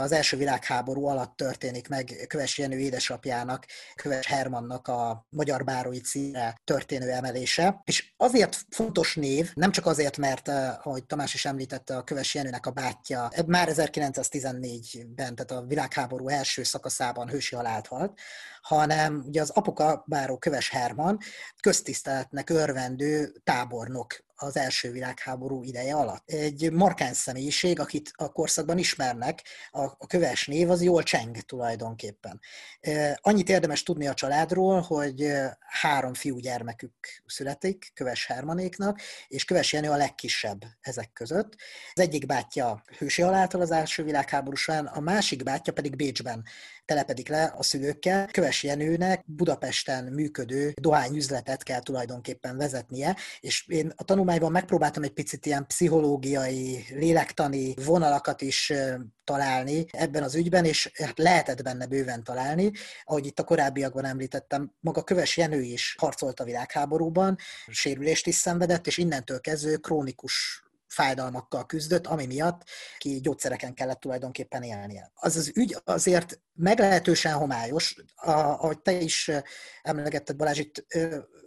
az első világháború alatt történik meg Köves Jenő édesapjának, Köves Hermannak a magyar bárói címre történő emelése. És azért fontos név, nem csak azért, mert, ahogy Tamás is említette, a Köves Jenőnek a bátyja már 1914-ben, tehát a világháború első szakaszában hősi halált halt, hanem ugye az apuka báró Köves Herman köztiszteletnek örvendő tábornok az első világháború ideje alatt. Egy markáns személyiség, akit a korszakban ismernek, a, a köves név az jól cseng tulajdonképpen. Annyit érdemes tudni a családról, hogy három fiúgyermekük születik, Köves Hermanéknak, és Köves Jenő a legkisebb ezek között. Az egyik bátyja hősi haláltal az első világháború során, a másik bátyja pedig Bécsben telepedik le a szülőkkel. Köves Jenőnek Budapesten működő dohányüzletet kell tulajdonképpen vezetnie, és én a tanulmányban megpróbáltam egy picit ilyen pszichológiai, lélektani vonalakat is találni ebben az ügyben, és hát lehetett benne bőven találni. Ahogy itt a korábbiakban említettem, maga Köves Jenő is harcolt a világháborúban, sérülést is szenvedett, és innentől kezdve krónikus fájdalmakkal küzdött, ami miatt ki gyógyszereken kellett tulajdonképpen élnie. Az az ügy azért meglehetősen homályos, ahogy te is emlegetted Balázs, itt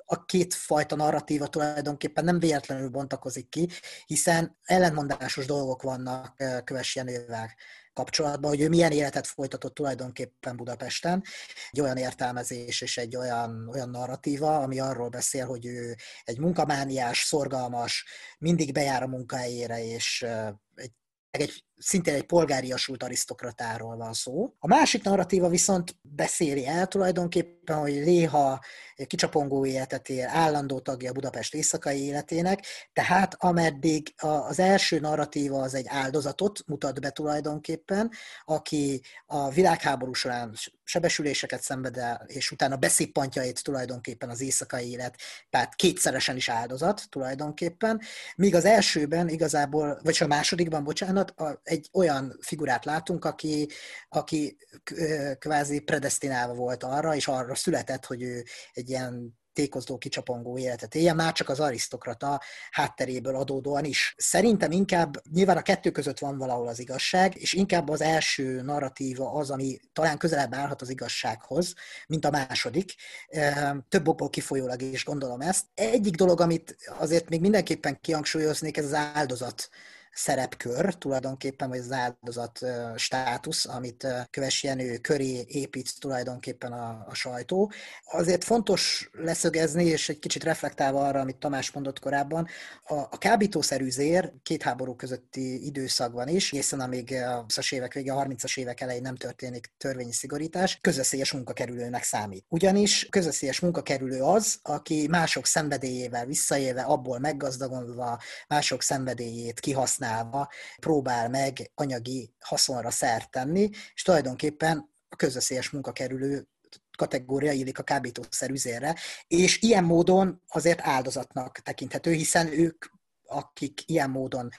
a két fajta narratíva tulajdonképpen nem véletlenül bontakozik ki, hiszen ellentmondásos dolgok vannak Köves Jenővel kapcsolatban, hogy ő milyen életet folytatott tulajdonképpen Budapesten. Egy olyan értelmezés és egy olyan, olyan narratíva, ami arról beszél, hogy ő egy munkamániás, szorgalmas, mindig bejár a munkahelyére, és egy egy, szintén egy polgáriasult arisztokratáról van szó. A másik narratíva viszont beszéli el tulajdonképpen, hogy Léha kicsapongó életet él, állandó tagja a Budapest éjszakai életének, tehát ameddig az első narratíva az egy áldozatot mutat be tulajdonképpen, aki a világháború során sebesüléseket szenved el, és utána beszippantjait tulajdonképpen az éjszakai élet, tehát kétszeresen is áldozat tulajdonképpen, míg az elsőben igazából, vagy a másodikban, bocsánat, egy olyan figurát látunk, aki, aki kvázi predestinálva volt arra, és arra született, hogy ő egy ilyen tékozló, kicsapongó életet éljen, már csak az arisztokrata hátteréből adódóan is. Szerintem inkább, nyilván a kettő között van valahol az igazság, és inkább az első narratíva az, ami talán közelebb állhat az igazsághoz, mint a második. Több okból kifolyólag is gondolom ezt. Egyik dolog, amit azért még mindenképpen kihangsúlyoznék, ez az áldozat szerepkör tulajdonképpen, vagy az áldozat státusz, amit Köves Jenő köré épít tulajdonképpen a, a sajtó. Azért fontos leszögezni, és egy kicsit reflektálva arra, amit Tamás mondott korábban, a, a kábítószerű két háború közötti időszakban is, hiszen amíg a 20-as évek vége, a 30-as évek elején nem történik törvényi szigorítás, közösszélyes munkakerülőnek számít. Ugyanis közösszélyes munkakerülő az, aki mások szenvedélyével visszaélve, abból meggazdagodva, mások szenvedélyét kihasznál használva próbál meg anyagi haszonra szert tenni, és tulajdonképpen a közösszélyes munkakerülő kategória illik a kábítószer üzérre, és ilyen módon azért áldozatnak tekinthető, hiszen ők akik ilyen módon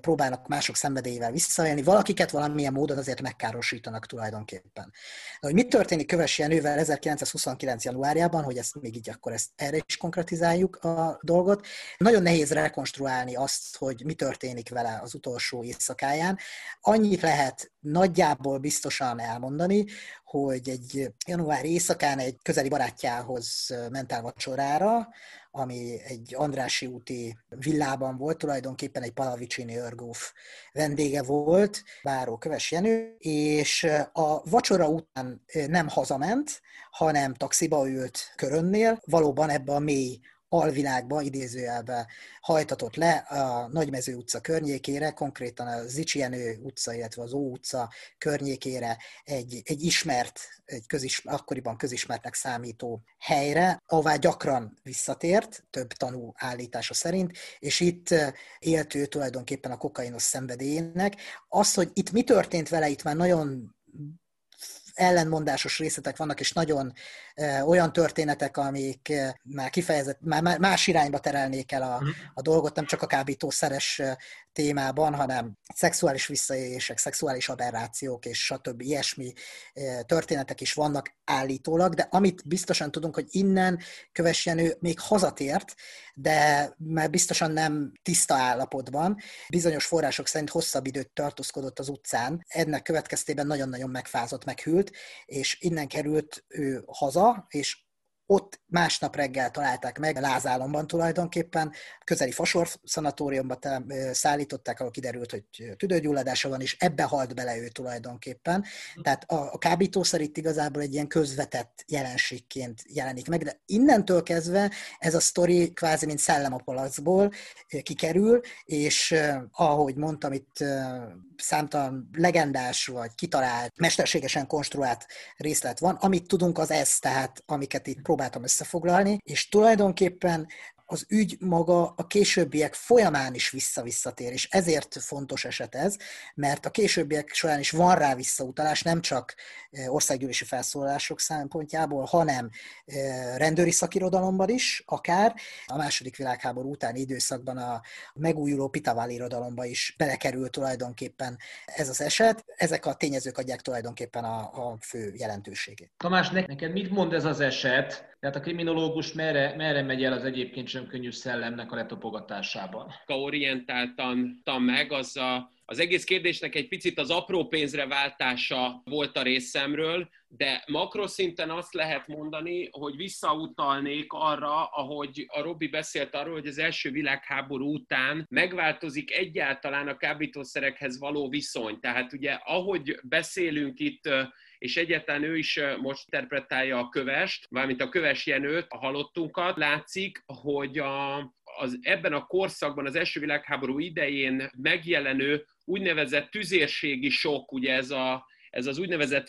próbálnak mások szenvedélyével visszaélni, valakiket valamilyen módon azért megkárosítanak tulajdonképpen. De hogy mit történik Köves Jenővel 1929. januárjában, hogy ezt még így akkor ezt erre is konkretizáljuk a dolgot, nagyon nehéz rekonstruálni azt, hogy mi történik vele az utolsó éjszakáján. Annyit lehet nagyjából biztosan elmondani, hogy egy január éjszakán egy közeli barátjához ment el vacsorára, ami egy Andrási úti villában volt, tulajdonképpen egy Palavicini örgóf vendége volt, Báró Köves Jenő, és a vacsora után nem hazament, hanem taxiba ült körönnél, valóban ebbe a mély alvilágba, idézőjelbe hajtatott le a Nagymező utca környékére, konkrétan a Zicsienő utca, illetve az Ó utca környékére egy, egy ismert, egy közis, akkoriban közismertnek számító helyre, ahová gyakran visszatért, több tanú állítása szerint, és itt élt ő tulajdonképpen a kokainos szenvedélyének. Az, hogy itt mi történt vele, itt már nagyon ellenmondásos részletek vannak, és nagyon olyan történetek, amik már kifejezett, már más irányba terelnék el a, mhm. a dolgot, nem csak a kábítószeres témában, hanem szexuális visszaélések, szexuális aberrációk és stb. ilyesmi történetek is vannak állítólag, de amit biztosan tudunk, hogy innen Köves Jenő még hazatért, de már biztosan nem tiszta állapotban. Bizonyos források szerint hosszabb időt tartózkodott az utcán, ennek következtében nagyon-nagyon megfázott, meghűlt, és innen került ő haza, és ott másnap reggel találták meg, Lázálomban tulajdonképpen, közeli Fasor szanatóriumba szállították, ahol kiderült, hogy tüdőgyulladása van, és ebbe halt bele ő tulajdonképpen. Tehát a, a kábítószer itt igazából egy ilyen közvetett jelenségként jelenik meg, de innentől kezdve ez a sztori kvázi mint szellem a palacból kikerül, és ahogy mondtam, itt számtalan legendás vagy kitalált, mesterségesen konstruált részlet van. Amit tudunk, az ez, tehát amiket itt próbáltam összefoglalni, és tulajdonképpen az ügy maga a későbbiek folyamán is vissza-visszatér, és ezért fontos eset ez, mert a későbbiek során is van rá visszautalás, nem csak országgyűlési felszólalások szempontjából, hanem rendőri szakirodalomban is, akár a második világháború utáni időszakban a megújuló Pitavál irodalomba is belekerül tulajdonképpen ez az eset. Ezek a tényezők adják tulajdonképpen a, a fő jelentőségét. Tamás, neked mit mond ez az eset? Tehát a kriminológus merre, merre megy el az egyébként sem könnyű szellemnek a letopogatásában? Orientáltan meg, az a, az egész kérdésnek egy picit az apró pénzre váltása volt a részemről, de makroszinten azt lehet mondani, hogy visszautalnék arra, ahogy a Robi beszélt arról, hogy az első világháború után megváltozik egyáltalán a kábítószerekhez való viszony. Tehát ugye ahogy beszélünk itt és egyáltalán ő is most interpretálja a kövest, valamint a köves Jenőt, a halottunkat. Látszik, hogy a, az, ebben a korszakban, az első világháború idején megjelenő úgynevezett tüzérségi sok, ugye ez a ez az úgynevezett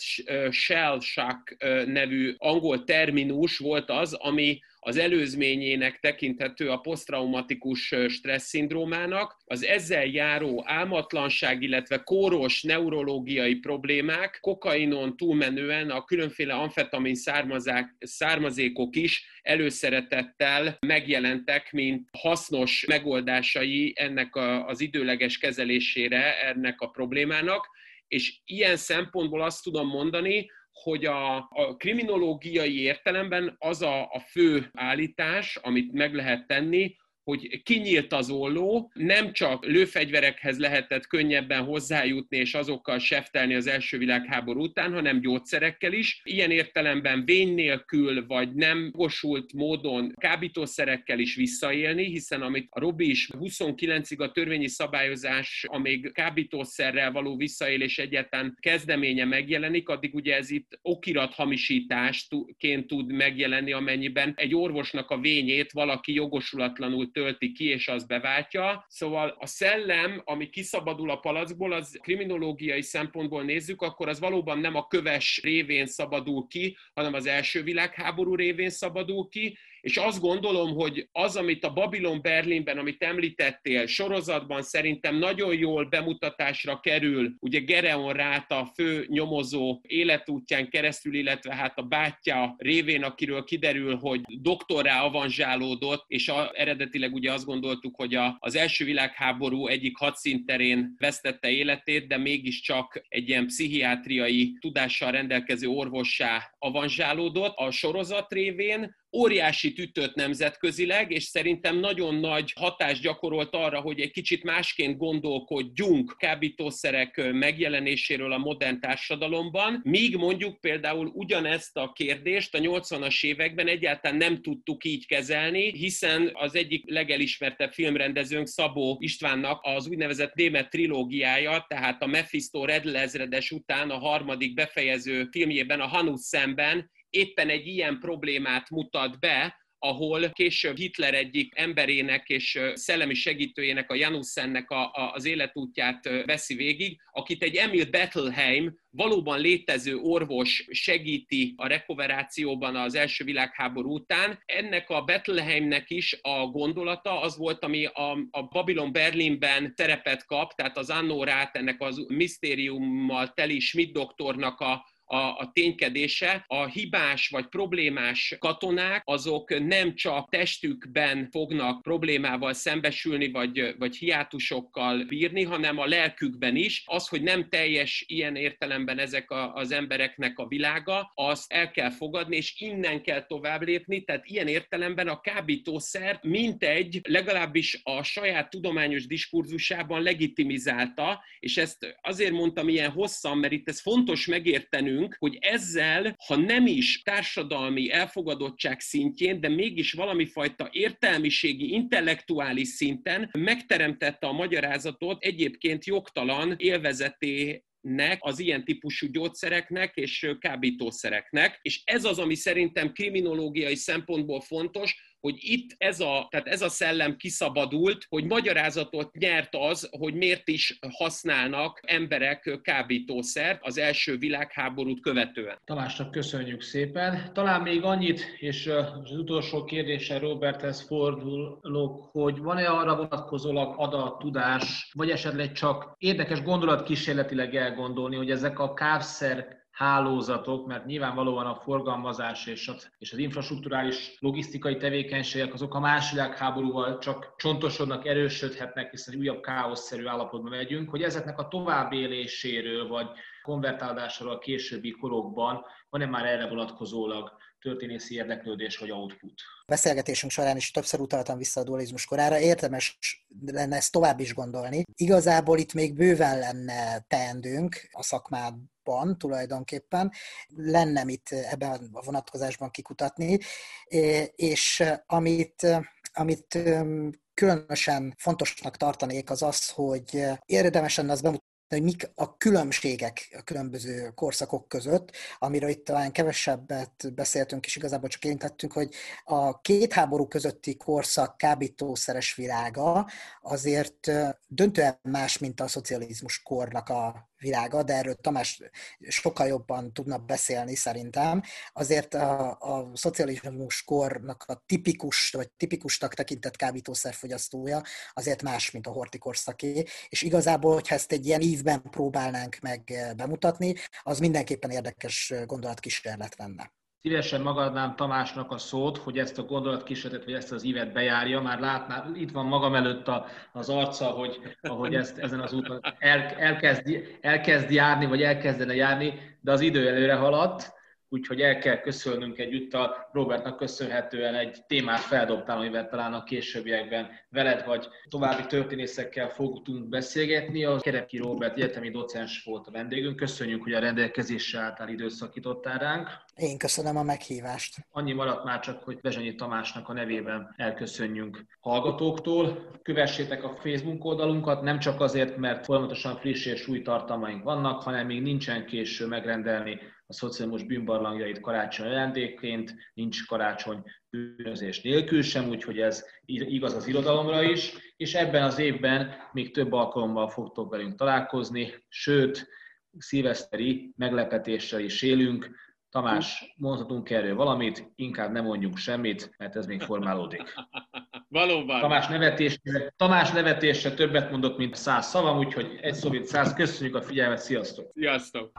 shell shock nevű angol terminus volt az, ami az előzményének tekinthető a posztraumatikus stressz szindrómának, az ezzel járó álmatlanság, illetve kóros neurológiai problémák, kokainon túlmenően a különféle amfetamin származékok is előszeretettel megjelentek, mint hasznos megoldásai ennek az időleges kezelésére, ennek a problémának és ilyen szempontból azt tudom mondani, hogy a, a kriminológiai értelemben az a, a fő állítás, amit meg lehet tenni, hogy kinyílt az olló, nem csak lőfegyverekhez lehetett könnyebben hozzájutni és azokkal seftelni az első világháború után, hanem gyógyszerekkel is. Ilyen értelemben vény nélkül vagy nem gosult módon kábítószerekkel is visszaélni, hiszen amit a Robi is 29-ig a törvényi szabályozás, amíg kábítószerrel való visszaélés egyetlen kezdeménye megjelenik, addig ugye ez itt okirat hamisításként tud megjelenni, amennyiben egy orvosnak a vényét valaki jogosulatlanul tölti ki, és az beváltja. Szóval a szellem, ami kiszabadul a palackból, az kriminológiai szempontból nézzük, akkor az valóban nem a köves révén szabadul ki, hanem az első világháború révén szabadul ki, és azt gondolom, hogy az, amit a Babylon Berlinben, amit említettél, sorozatban szerintem nagyon jól bemutatásra kerül, ugye Gereon Ráta fő nyomozó életútján keresztül, illetve hát a bátyja révén, akiről kiderül, hogy doktorrá avanzsálódott, és a, eredetileg ugye azt gondoltuk, hogy a, az első világháború egyik hadszínterén vesztette életét, de mégiscsak egy ilyen pszichiátriai tudással rendelkező orvossá avanzsálódott. A sorozat révén óriási ütött nemzetközileg, és szerintem nagyon nagy hatást gyakorolt arra, hogy egy kicsit másként gondolkodjunk kábítószerek megjelenéséről a modern társadalomban, míg mondjuk például ugyanezt a kérdést a 80-as években egyáltalán nem tudtuk így kezelni, hiszen az egyik legelismertebb filmrendezőnk Szabó Istvánnak az úgynevezett Német trilógiája, tehát a Mephisto Red Lezredes után a harmadik befejező filmjében, a Hanus szemben éppen egy ilyen problémát mutat be, ahol később Hitler egyik emberének és szellemi segítőjének, a Janussennek a, a, az életútját veszi végig, akit egy Emil Bettelheim, valóban létező orvos segíti a rekoverációban az első világháború után. Ennek a Bettelheimnek is a gondolata az volt, ami a, a Babylon Berlinben szerepet kap, tehát az Anno Rát, ennek az misztériummal teli Schmidt doktornak a, a, a ténykedése. A hibás vagy problémás katonák azok nem csak testükben fognak problémával szembesülni, vagy, vagy hiátusokkal bírni, hanem a lelkükben is. Az, hogy nem teljes ilyen értelemben ezek a, az embereknek a világa, azt el kell fogadni, és innen kell tovább lépni. Tehát ilyen értelemben a kábítószer mintegy, legalábbis a saját tudományos diskurzusában legitimizálta, és ezt azért mondtam ilyen hosszan, mert itt ez fontos megértenünk, értenünk, hogy ezzel, ha nem is társadalmi elfogadottság szintjén, de mégis valami fajta értelmiségi, intellektuális szinten megteremtette a magyarázatot egyébként jogtalan élvezeté az ilyen típusú gyógyszereknek és kábítószereknek, és ez az, ami szerintem kriminológiai szempontból fontos, hogy itt ez a, tehát ez a szellem kiszabadult, hogy magyarázatot nyert az, hogy miért is használnak emberek kábítószert az első világháborút követően. Tamásnak köszönjük szépen. Talán még annyit, és az utolsó kérdése Roberthez fordulok, hogy van-e arra vonatkozólag adat, tudás, vagy esetleg csak érdekes gondolat kísérletileg elgondolni, hogy ezek a kávszer hálózatok, mert nyilvánvalóan a forgalmazás és az, és az infrastruktúrális logisztikai tevékenységek azok a második világháborúval csak csontosodnak, erősödhetnek, hiszen újabb káoszszerű állapotba megyünk, hogy ezeknek a továbbéléséről vagy konvertálásáról a későbbi korokban van-e már erre vonatkozólag történészi érdeklődés vagy output. A beszélgetésünk során is többször utaltam vissza a dualizmus korára, érdemes lenne ezt tovább is gondolni. Igazából itt még bőven lenne teendőnk a szakmában tulajdonképpen, lenne mit ebben a vonatkozásban kikutatni, és amit, amit különösen fontosnak tartanék az az, hogy érdemes lenne az bemutatni, hogy mik a különbségek a különböző korszakok között, amiről itt talán kevesebbet beszéltünk, és igazából csak érintettünk, hogy a két háború közötti korszak kábítószeres világa azért döntően más, mint a szocializmus kornak a világa, de erről Tamás sokkal jobban tudna beszélni szerintem. Azért a, a szocializmus kornak a tipikus, vagy tipikusnak tekintett kábítószerfogyasztója azért más, mint a hortikorszaké, és igazából, hogyha ezt egy ilyen ívben próbálnánk meg bemutatni, az mindenképpen érdekes gondolatkísérlet lenne. Szívesen magadnám Tamásnak a szót, hogy ezt a gondolatkísérletet, vagy ezt az ívet bejárja. Már látná, itt van magam előtt a, az arca, hogy ahogy ezt ezen az úton el, elkezd, elkezd járni, vagy elkezdene járni, de az idő előre haladt úgyhogy el kell köszönnünk együtt a Robertnak köszönhetően egy témát feldobtál, amivel talán a későbbiekben veled vagy további történészekkel fogtunk beszélgetni. A Kerepki Robert egyetemi docens volt a vendégünk. Köszönjük, hogy a rendelkezésre álltál, időszakítottál ránk. Én köszönöm a meghívást. Annyi maradt már csak, hogy Bezsenyi Tamásnak a nevében elköszönjünk hallgatóktól. Kövessétek a Facebook oldalunkat, nem csak azért, mert folyamatosan friss és új tartalmaink vannak, hanem még nincsen késő megrendelni a szocializmus bűnbarlangjait karácsony ajándékként, nincs karácsony bűnözés nélkül sem, úgyhogy ez igaz az irodalomra is, és ebben az évben még több alkalommal fogtok velünk találkozni, sőt, szilveszteri meglepetéssel is élünk. Tamás, mondhatunk erről valamit, inkább nem mondjuk semmit, mert ez még formálódik. Valóban. Tamás nevetésre, Tamás nevetésre többet mondott, mint száz szavam, úgyhogy egy szó, mint száz. Köszönjük a figyelmet, sziasztok! Sziasztok!